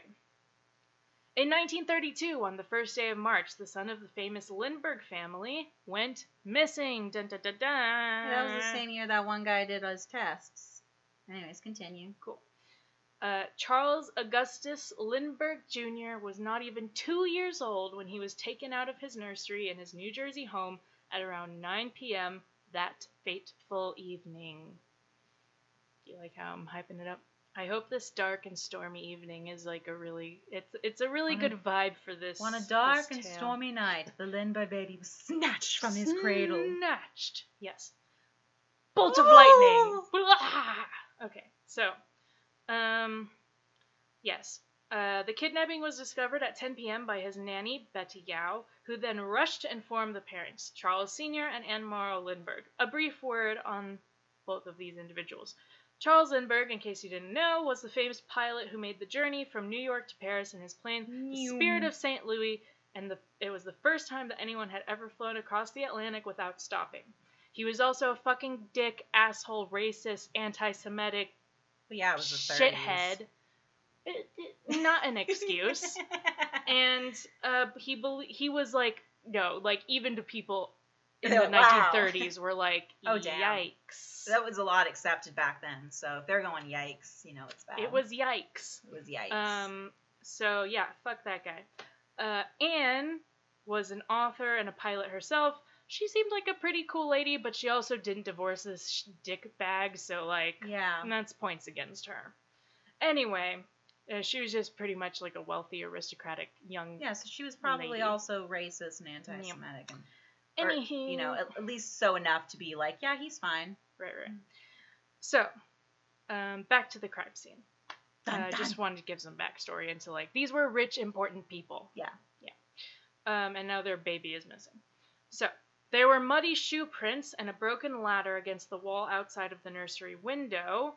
In 1932, on the first day of March, the son of the famous Lindbergh family went missing. Dun, dun, dun, that was the same year that one guy did his tests. Anyways, continue. Cool. Uh, Charles Augustus Lindbergh Jr. was not even two years old when he was taken out of his nursery in his New Jersey home at around 9 p.m. that fateful evening. Do you like how I'm hyping it up? I hope this dark and stormy evening is like a really it's it's a really On a- good vibe for this. On a dark and tale. stormy night, the Lindbergh baby was snatched from his cradle. Snatched. Yes. Bolt of lightning. Blah! Okay, so, um, yes. Uh, the kidnapping was discovered at 10 p.m. by his nanny, Betty Gow, who then rushed to inform the parents, Charles Sr. and Anne Morrow Lindbergh. A brief word on both of these individuals. Charles Lindbergh, in case you didn't know, was the famous pilot who made the journey from New York to Paris in his plane, the Spirit of St. Louis, and the, it was the first time that anyone had ever flown across the Atlantic without stopping. He was also a fucking dick, asshole, racist, anti-Semitic yeah, it was the 30s. shithead. It- it- not an excuse. and uh, he bel he was like no, like even to people in the wow. 1930s were like, Oh, damn. yikes. that was a lot accepted back then. So if they're going yikes, you know it's bad. It was yikes. It was yikes. Um, so yeah, fuck that guy. Uh, Anne was an author and a pilot herself. She seemed like a pretty cool lady, but she also didn't divorce this sh- dick bag, so like yeah. that's points against her. Anyway, uh, she was just pretty much like a wealthy, aristocratic young. Yeah, so she was probably Lady. also racist and anti-Semitic, and or, you know, at, at least so enough to be like, yeah, he's fine. right, right. So, um, back to the crime scene. Dun, I just wanted to give some backstory into like these were rich, important people. Yeah. Yeah. Um, and now their baby is missing. So there were muddy shoe prints and a broken ladder against the wall outside of the nursery window,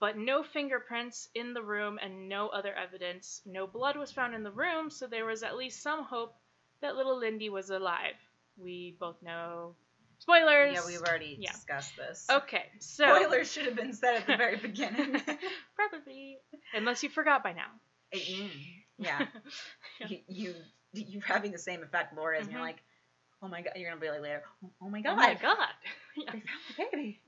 but no fingerprints in the room and no other evidence. No blood was found in the room, so there was at least some hope that little Lindy was alive. We both know. Spoilers. Yeah, we've already Yeah. discussed this. Okay, so Spoilers should have been said at the very beginning. probably unless you forgot by now. Yeah. Yeah. You, you you're having the same effect Laura and you're Mhm. like, oh my god. You're gonna be like later. Oh my god. Oh my god. Yeah. They found the baby.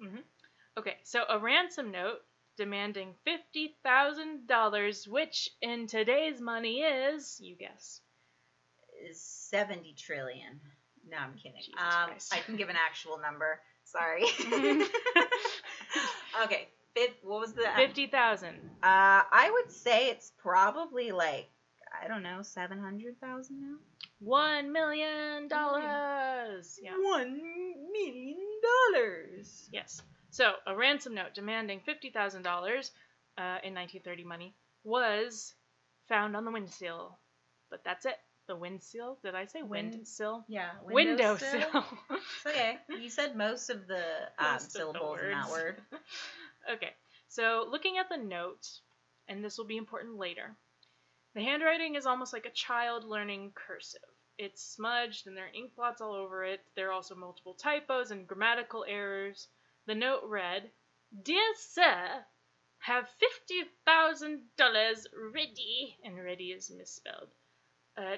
Okay, so a ransom note demanding fifty thousand dollars, which in today's money is, you guess. Is seventy trillion. No, I'm kidding. Um, I can give an actual number. Sorry. Mhm. okay. Fif- what was the? Fifty thousand. Uh, I would say it's probably like I don't know, seven hundred thousand now. One million dollars. Yeah. One million dollars. Yes. So a ransom note demanding fifty thousand dollars, uh, in nineteen thirty money, was found on the windsill. But that's it. The windsill? Did I say Wind- windsill? Yeah. Windowsill. It's okay. You said most of the um, Most of the syllables in that word. Okay, so looking at the note, and this will be important later, the handwriting is almost like a child learning cursive. It's smudged and there are ink blots all over it. There are also multiple typos and grammatical errors. The note read, Dear Sir, have $50,000 ready, and ready is misspelled. Uh,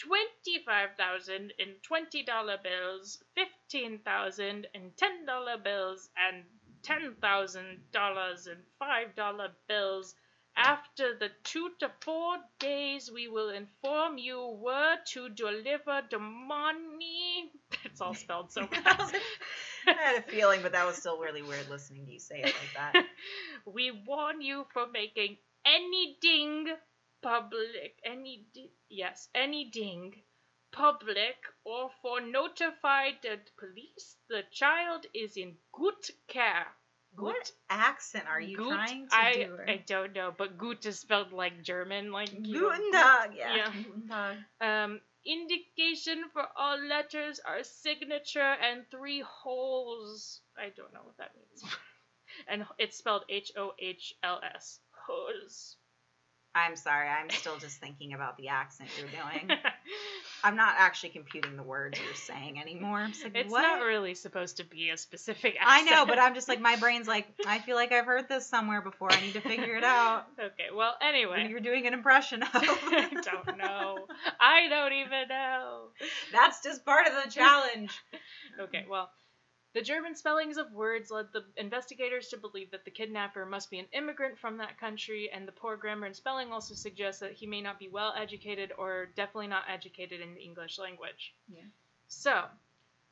25,000 in $20 bills, 15,000 in $10 bills, and ten thousand dollars in five dollar bills. After the two to four days, we will inform you where to deliver the money. It's all spelled so I bad. I had a feeling, but that was still really weird listening to you say it like that. we warn you for making any ding public, any yes, any ding public, or for notify the police. The child is in good care. What accent are you Gut, trying to I, do? I don't know, but gut is spelled like German, like. Guten Tag. Yeah. Yeah. Guten Tag. Um, indication for all letters are signature and three holes. I don't know what that means. and it's spelled H O H L S. Hose. I'm sorry. I'm still just thinking about the accent you're doing. I'm not actually computing the words you're saying anymore. I'm like, it's what? not really supposed to be a specific accent. I know, but I'm just like my brain's like I feel like I've heard this somewhere before. I need to figure it out. okay. Well, anyway. You're doing an impression of. I don't know. I don't even know. That's just part of the challenge. Okay, well, the German spellings of words led the investigators to believe that the kidnapper must be an immigrant from that country, and the poor grammar and spelling also suggests that he may not be well educated or definitely not educated in the English language. Yeah. So,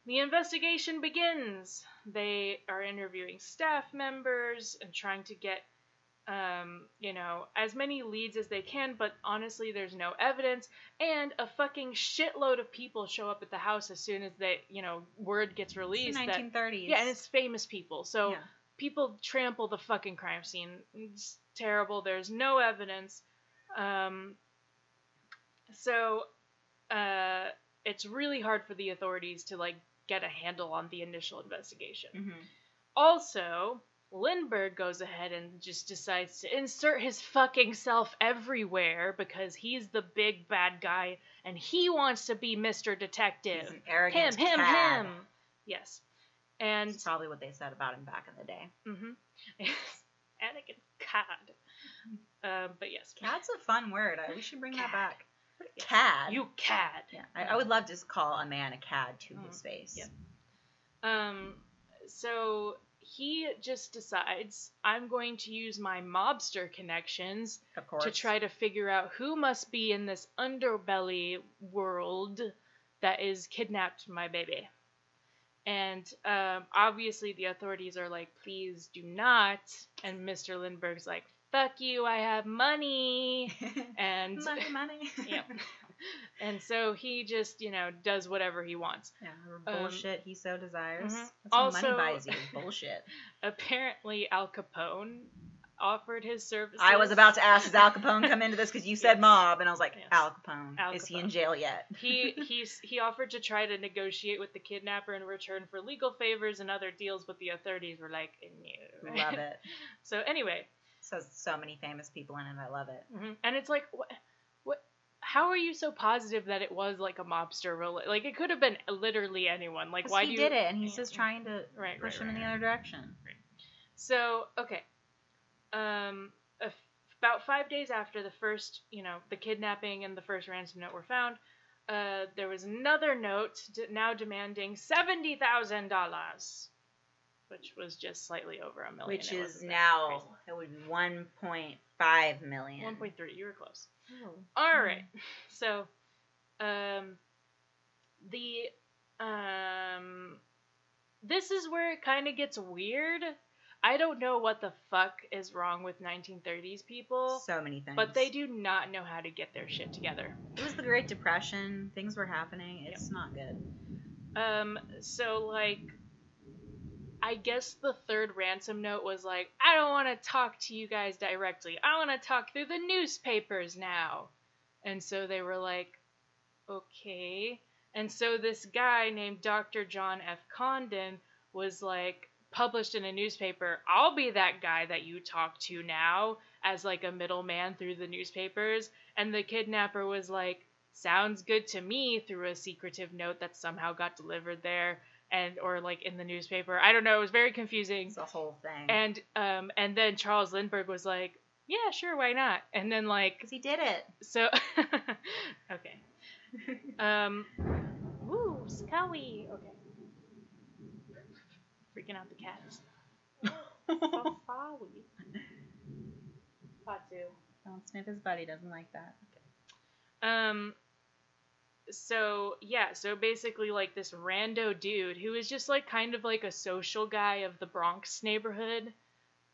the investigation begins. They are interviewing staff members and trying to get, um, you know, as many leads as they can, but honestly, there's no evidence. And a fucking shitload of people show up at the house as soon as they, you know, word gets It's released. that, 1930s. yeah, and it's famous people. So Yeah. people trample the fucking crime scene. It's terrible. There's no evidence. Um, so uh, it's really hard for the authorities to like get a handle on the initial investigation. Mhm. Also, Lindbergh goes ahead and just decides to insert his fucking self everywhere because he's the big bad guy and he wants to be Mr. Detective He's an arrogant him, him, cad. him. Yes. And That's probably what they said about him back in the day. Mm hmm Yes. Anakin Cad. Um, but yes, Cad's a fun word. I, we should bring that back. Yes. Cad. You cad. Yeah, I, I would love to just call a man a cad to Mm, his face. yep. Um, so he just decides I'm going to use my mobster connections to try to figure out who must be in this underbelly world that is kidnapped my baby. And um, obviously, the authorities are like, please do not. And Mr. Lindbergh's like, fuck you, I have money. And money, money. Yep. and so he just, you know, does whatever he wants. Yeah, Um, bullshit he so desires. mhm. That's Also- money buys you. Bullshit. Apparently, Al Capone offered his services. I was about to ask, does Al Capone come into this? Because you said Yes. mob, and I was like, Yes. Al Capone. Al Is he in jail yet? he he's he offered to try to negotiate with the kidnapper in return for legal favors and other deals, but the authorities were like, no. Love it. so anyway, So so many famous people in it. I love it. mhm. and it's like, what? How are you so positive that it was like a mobster role? Like it could have been literally anyone. like why he do you? did it, and he's just trying to Right, push right, him in right, the other direction. So okay, um, a f- about five days after the first, you know, the kidnapping and the first ransom note were found, uh, there was another note d- now demanding seventy thousand dollars, which was just slightly over a million. Which is now it would be one point five crazy. million. one point three. You were close. Oh. All right. So, um, the um, this is where it kind of gets weird. I don't know what the fuck is wrong with 1930s people, So many things. but they do not know how to get their shit together. It was the Great Depression. Things were happening. It's not good. Um, so like, I guess the third ransom note was like, I don't want to talk to you guys directly. I want to talk through the newspapers now. And so they were like, okay. And so this guy named Dr. John F. Condon was like published in a newspaper. I'll be that guy that you talk to now as like a middleman through the newspapers. And the kidnapper was like, sounds good to me through a secretive note that somehow got delivered there and or like in the newspaper. I don't know, it was very confusing. It's a whole thing. And um and then Charles Lindbergh was like, "Yeah, sure, why not?" And then like because he did it. so okay. Um Woo, Scully. Okay. Freaking out the cats. Sorry. Patu. Don't sniff his buddy. Doesn't like that. Okay. Um so yeah, so basically like this rando dude who is just like kind of like a social guy of the Bronx neighborhood.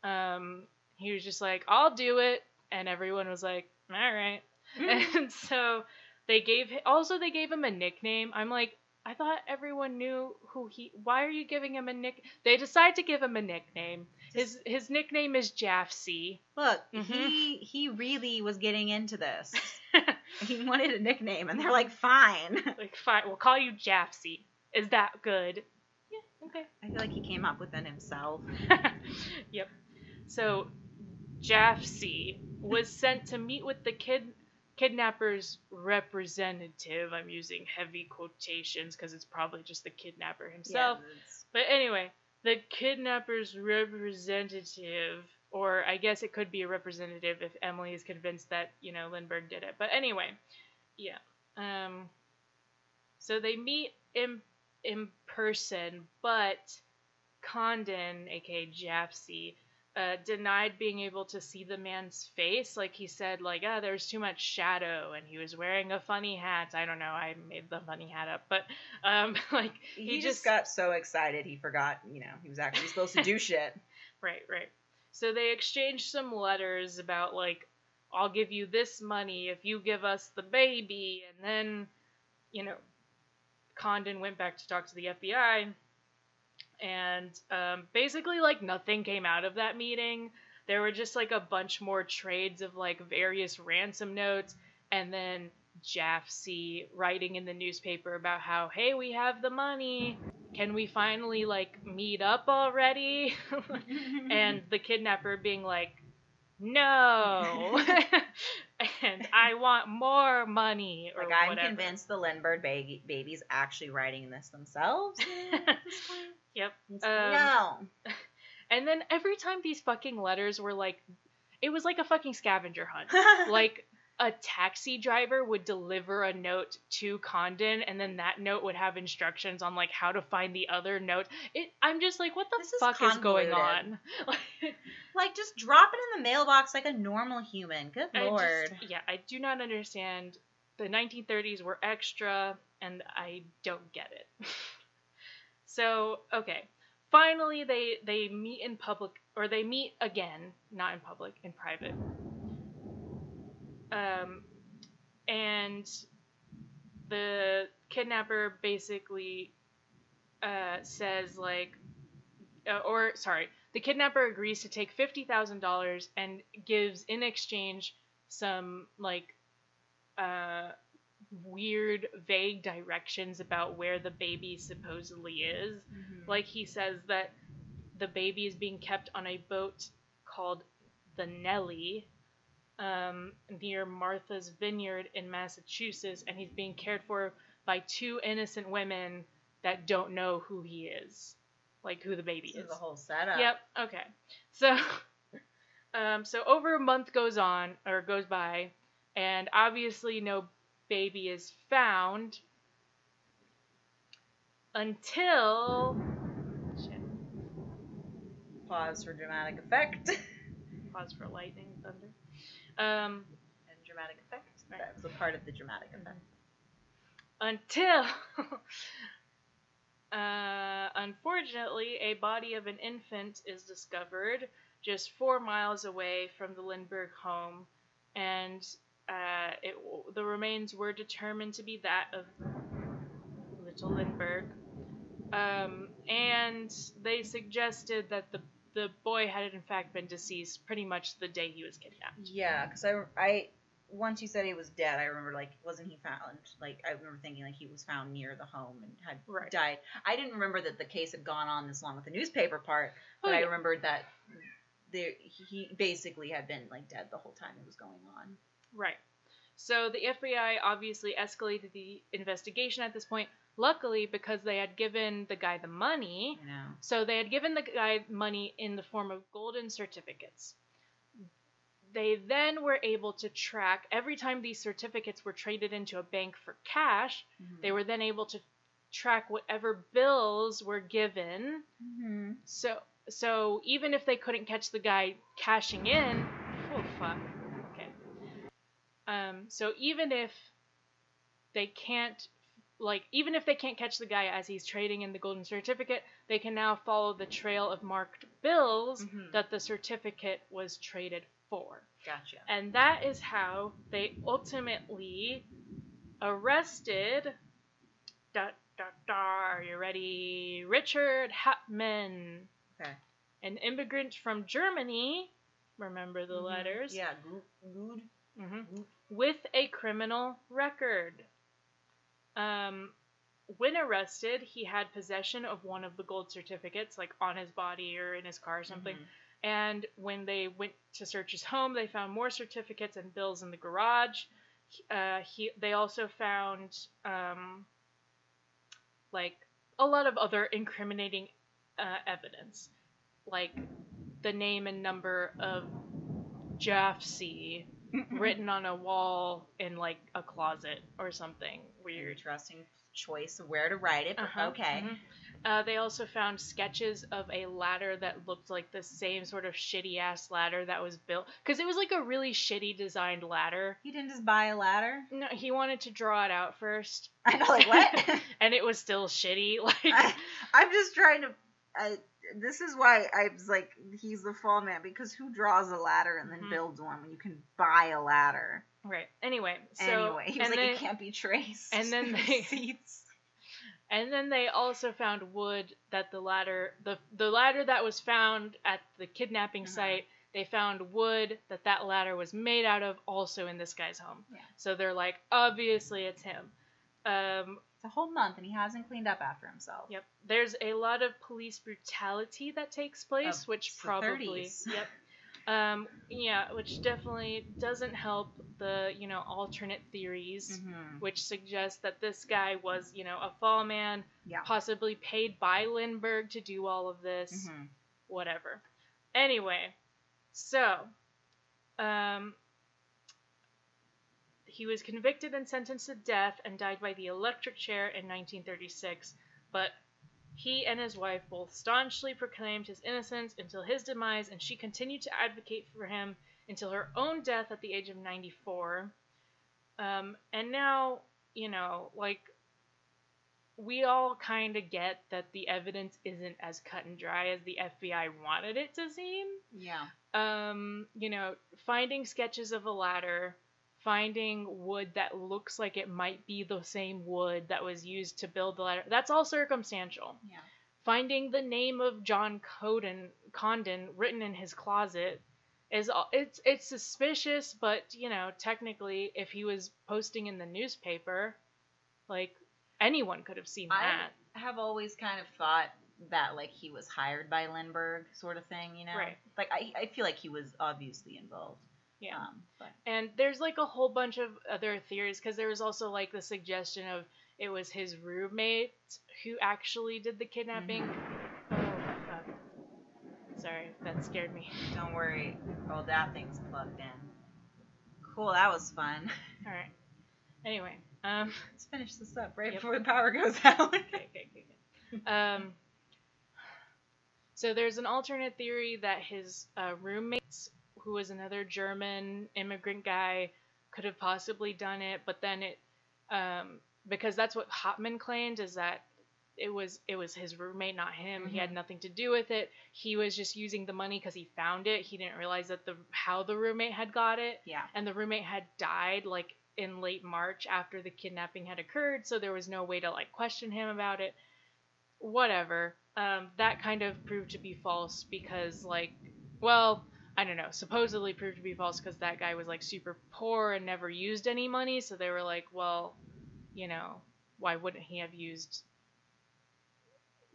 Um he was just like, "I'll do it." And everyone was like, "All right." and so they gave also they gave him a nickname. I'm like, I thought everyone knew who he. Why are you giving him a nick? They decide to give him a nickname. His his nickname is Jafsie. Look, Mhm. he he really was getting into this. he wanted a nickname, and they're like, fine. like, fine, we'll call you Jafsie. Is that good? Yeah. Okay. I feel like he came up with it himself. yep. So Jafsie was sent to meet with the kid kidnapper's representative. I'm using heavy quotations because it's probably just the kidnapper himself. Yeah, But anyway, the kidnapper's representative, or I guess it could be a representative if Emily is convinced that, you know, Lindbergh did it. But anyway, yeah. Um, so they meet in, in person, but Condon, aka Jafsie, uh, denied being able to see the man's face. Like he said, like, ah, there's too much shadow, and he was wearing a funny hat. I don't know. I made the funny hat up, but um, like he, He just just- got so excited he forgot. You know, he was actually supposed to do shit. Right, right. So they exchanged some letters about like, I'll give you this money if you give us the baby, and then, you know, Condon went back to talk to the FBI, and um, basically like nothing came out of that meeting. There were just like a bunch more trades of like various ransom notes, and then Jafsie writing in the newspaper about how, hey, we have the money. Can we finally like meet up already? and the kidnapper being like, "No," and I want more money or like I'm whatever. convinced the Lindbergh ba- babies actually writing this themselves. at this point. Yep. Um, no. And then every time these fucking letters were like, it was like a fucking scavenger hunt. like a taxi driver would deliver a note to Condon, and then that note would have instructions on like how to find the other note. It, I'm just like, what the This is fuck is going on? like just drop it in the mailbox like a normal human. Good lord. just- yeah, I do not understand. The 1930s were extra, and I don't get it. so, okay. Finally, they they meet in public, or they meet again, not in public, in private. Um, and the kidnapper basically uh, says like, uh, or sorry, the kidnapper agrees to take fifty thousand dollars and gives in exchange some like uh, weird, vague directions about where the baby supposedly is. Mhm. Like he says that the baby is being kept on a boat called the Nellie um, near Martha's Vineyard in Massachusetts, and he's being cared for by two innocent women that don't know who he is, like who the baby this is the whole setup. Yep. Okay. So, um, so over a month goes on or goes by, and obviously no baby is found until. Shit. Pause for dramatic effect. Pause for lightning thunder. Um, and dramatic effect. Right. That was a part of the dramatic effect. until. Uh, unfortunately, a body of an infant is discovered just four miles away from the Lindbergh home, and uh, it, the remains were determined to be that of little Lindbergh. Um, and they suggested that the the boy had in fact been deceased pretty much the day he was kidnapped. Yeah, because I, I once you said he was dead, I remember like wasn't he found? Like I remember thinking like he was found near the home and had Right. died. I didn't remember that the case had gone on this long with the newspaper part, but Oh, I remembered that there he basically had been like dead the whole time it was going on. Right. So the FBI obviously escalated the investigation at this point. Luckily, because they had given the guy the money, so they had given the guy money in the form of golden certificates. They then were able to track every time these certificates were traded into a bank for cash, they were then able to track whatever bills were given. Mm-hmm. So so even if they couldn't catch the guy cashing in, oh fuck. Um so even if they can't like even if they can't catch the guy as he's trading in the golden certificate, they can now follow the trail of marked bills Mhm. that the certificate was traded for. Gotcha. And that is how they ultimately arrested. Da, da, da, are you ready? Richard Hauptmann, Okay. an immigrant from Germany. Remember the Mhm. letters? Yeah. Good. good. With a criminal record. Um, when arrested, he had possession of one of the gold certificates, like on his body or in his car or something. Mhm. And when they went to search his home, they found more certificates and bills in the garage. Uh, he, they also found um, like a lot of other incriminating uh, evidence, like the name and number of Jaffe written on a wall in like a closet or something weird. Interesting choice of where to write it, but Uh-huh, okay. mhm. Uh, they also found sketches of a ladder that looked like the same sort of shitty ass ladder that was built because it was like a really shitty designed ladder. He didn't just buy a ladder? No, he wanted to draw it out first, I know, like what? and it was still shitty. Like, I, I'm just trying to. I, this is why I was like, he's the fall man because who draws a ladder and then Mhm. builds one when you can buy a ladder? right. Anyway, so anyway, he was like, then, it can't be traced. and then they- Receipts. and then they also found wood that the ladder, the the ladder that was found at the kidnapping Mhm. site. They found wood that that ladder was made out of, also in this guy's home. Yeah. So they're like, obviously it's him. Um, a whole month and he hasn't cleaned up after himself. Yep. There's a lot of police brutality that takes place, Of which probably 30s. yep. Um, yeah, which definitely doesn't help the you know alternate theories, Mhm. which suggest that this guy was you know a fall man, Yeah. possibly paid by Lindbergh to do all of this, Mhm. whatever. Anyway, so um, he was convicted and sentenced to death and died by the electric chair in 1936, but he and his wife both staunchly proclaimed his innocence until his demise, and she continued to advocate for him until her own death at the age of 94. Um, and now, you know, like, we all kind of get that the evidence isn't as cut and dry as the FBI wanted it to seem Yeah. um, you know, finding sketches of a ladder, finding wood that looks like it might be the same wood that was used to build the ladder. That's all circumstantial. Yeah. Finding the name of John Condon, Condon written in his closet is it's it's suspicious, but you know, technically, if he was posting in the newspaper, like anyone could have seen that. I have always kind of thought that like he was hired by Lindbergh, sort of thing. You know. Right. Like I, I feel like he was obviously involved. Yeah. Um, but And there's like a whole bunch of other theories because there was also like the suggestion of it was his roommate who actually did the kidnapping. Oh, fuck. Sorry, that scared me. don't worry. Oh, that thing's plugged in. Cool. That was fun. All right. Anyway, um, Let's finish this up right Yep. before the power goes out. okay, okay, okay, okay. Um, so there's an alternate theory that his uh, roommates, who was another German immigrant guy, could have possibly done it, but then it, um, because that's what Hauptmann claimed is that it was it was his roommate, not him. He had nothing to do with it. He was just using the money because he found it. He didn't realize that the how the roommate had got it yeah. and the roommate had died like in late March after the kidnapping had occurred, so there was no way to like question him about it. Whatever. Um, that kind of proved to be false because like, well, I don't know. Supposedly proved to be false because that guy was like super poor and never used any money, so they were like, well, you know, why wouldn't he have used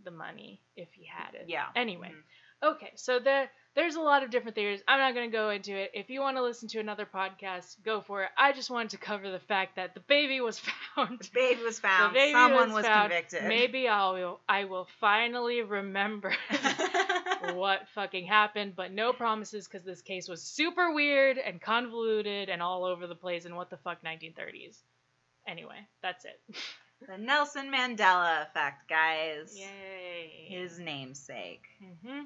the money if he had it? Yeah. Anyway, Mhm. Okay, so there there's a lot of different theories. I'm not going to go into it. If you want to listen to another podcast, go for it. I just wanted to cover the fact that the baby was found. The baby was The found. baby Someone was, found. convicted. Maybe I will I will finally remember what fucking happened, but no promises because this case was super weird and convoluted and all over the place and what the fuck 1930s. Anyway, that's it. the Nelson Mandela effect, guys. Yay. His namesake. hmm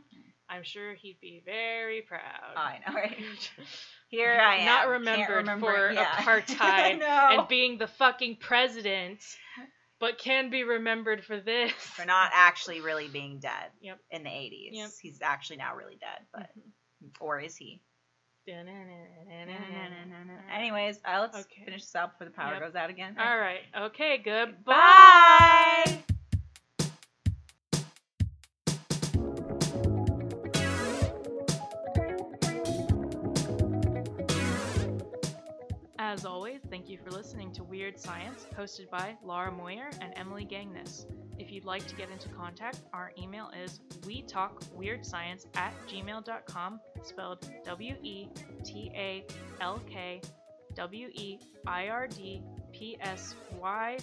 I'm sure he'd be very proud. I know, right? Here I am. Not remembered remember- for yeah. apartheid and being the fucking president, but can be remembered for this. for not actually really being dead. Yep. In the 80s. Yep. He's actually now really dead, but or is he? Anyways, uh, let's Okay. finish this up before the power Yep. goes out again. All right. Okay. Goodbye. Bye. You for listening to Weird Psyence, hosted by Laura Moyer and Emily Gangness. If you'd like to get into contact, our email is we talk weird psyence at gmail.com, spelled W E T A L K W E I R D P S Y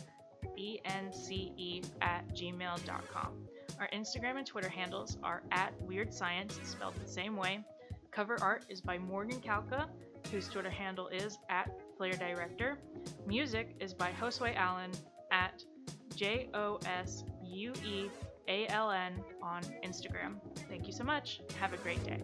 E N C E at gmail.com. Our Instagram and Twitter handles are at Weird Psyence, spelled the same way. Cover art is by Morgan Kalka, whose Twitter handle is at Player Director. Music is by Josue Allen at J O S U E A L N on Instagram. Thank you so much. Have a great day.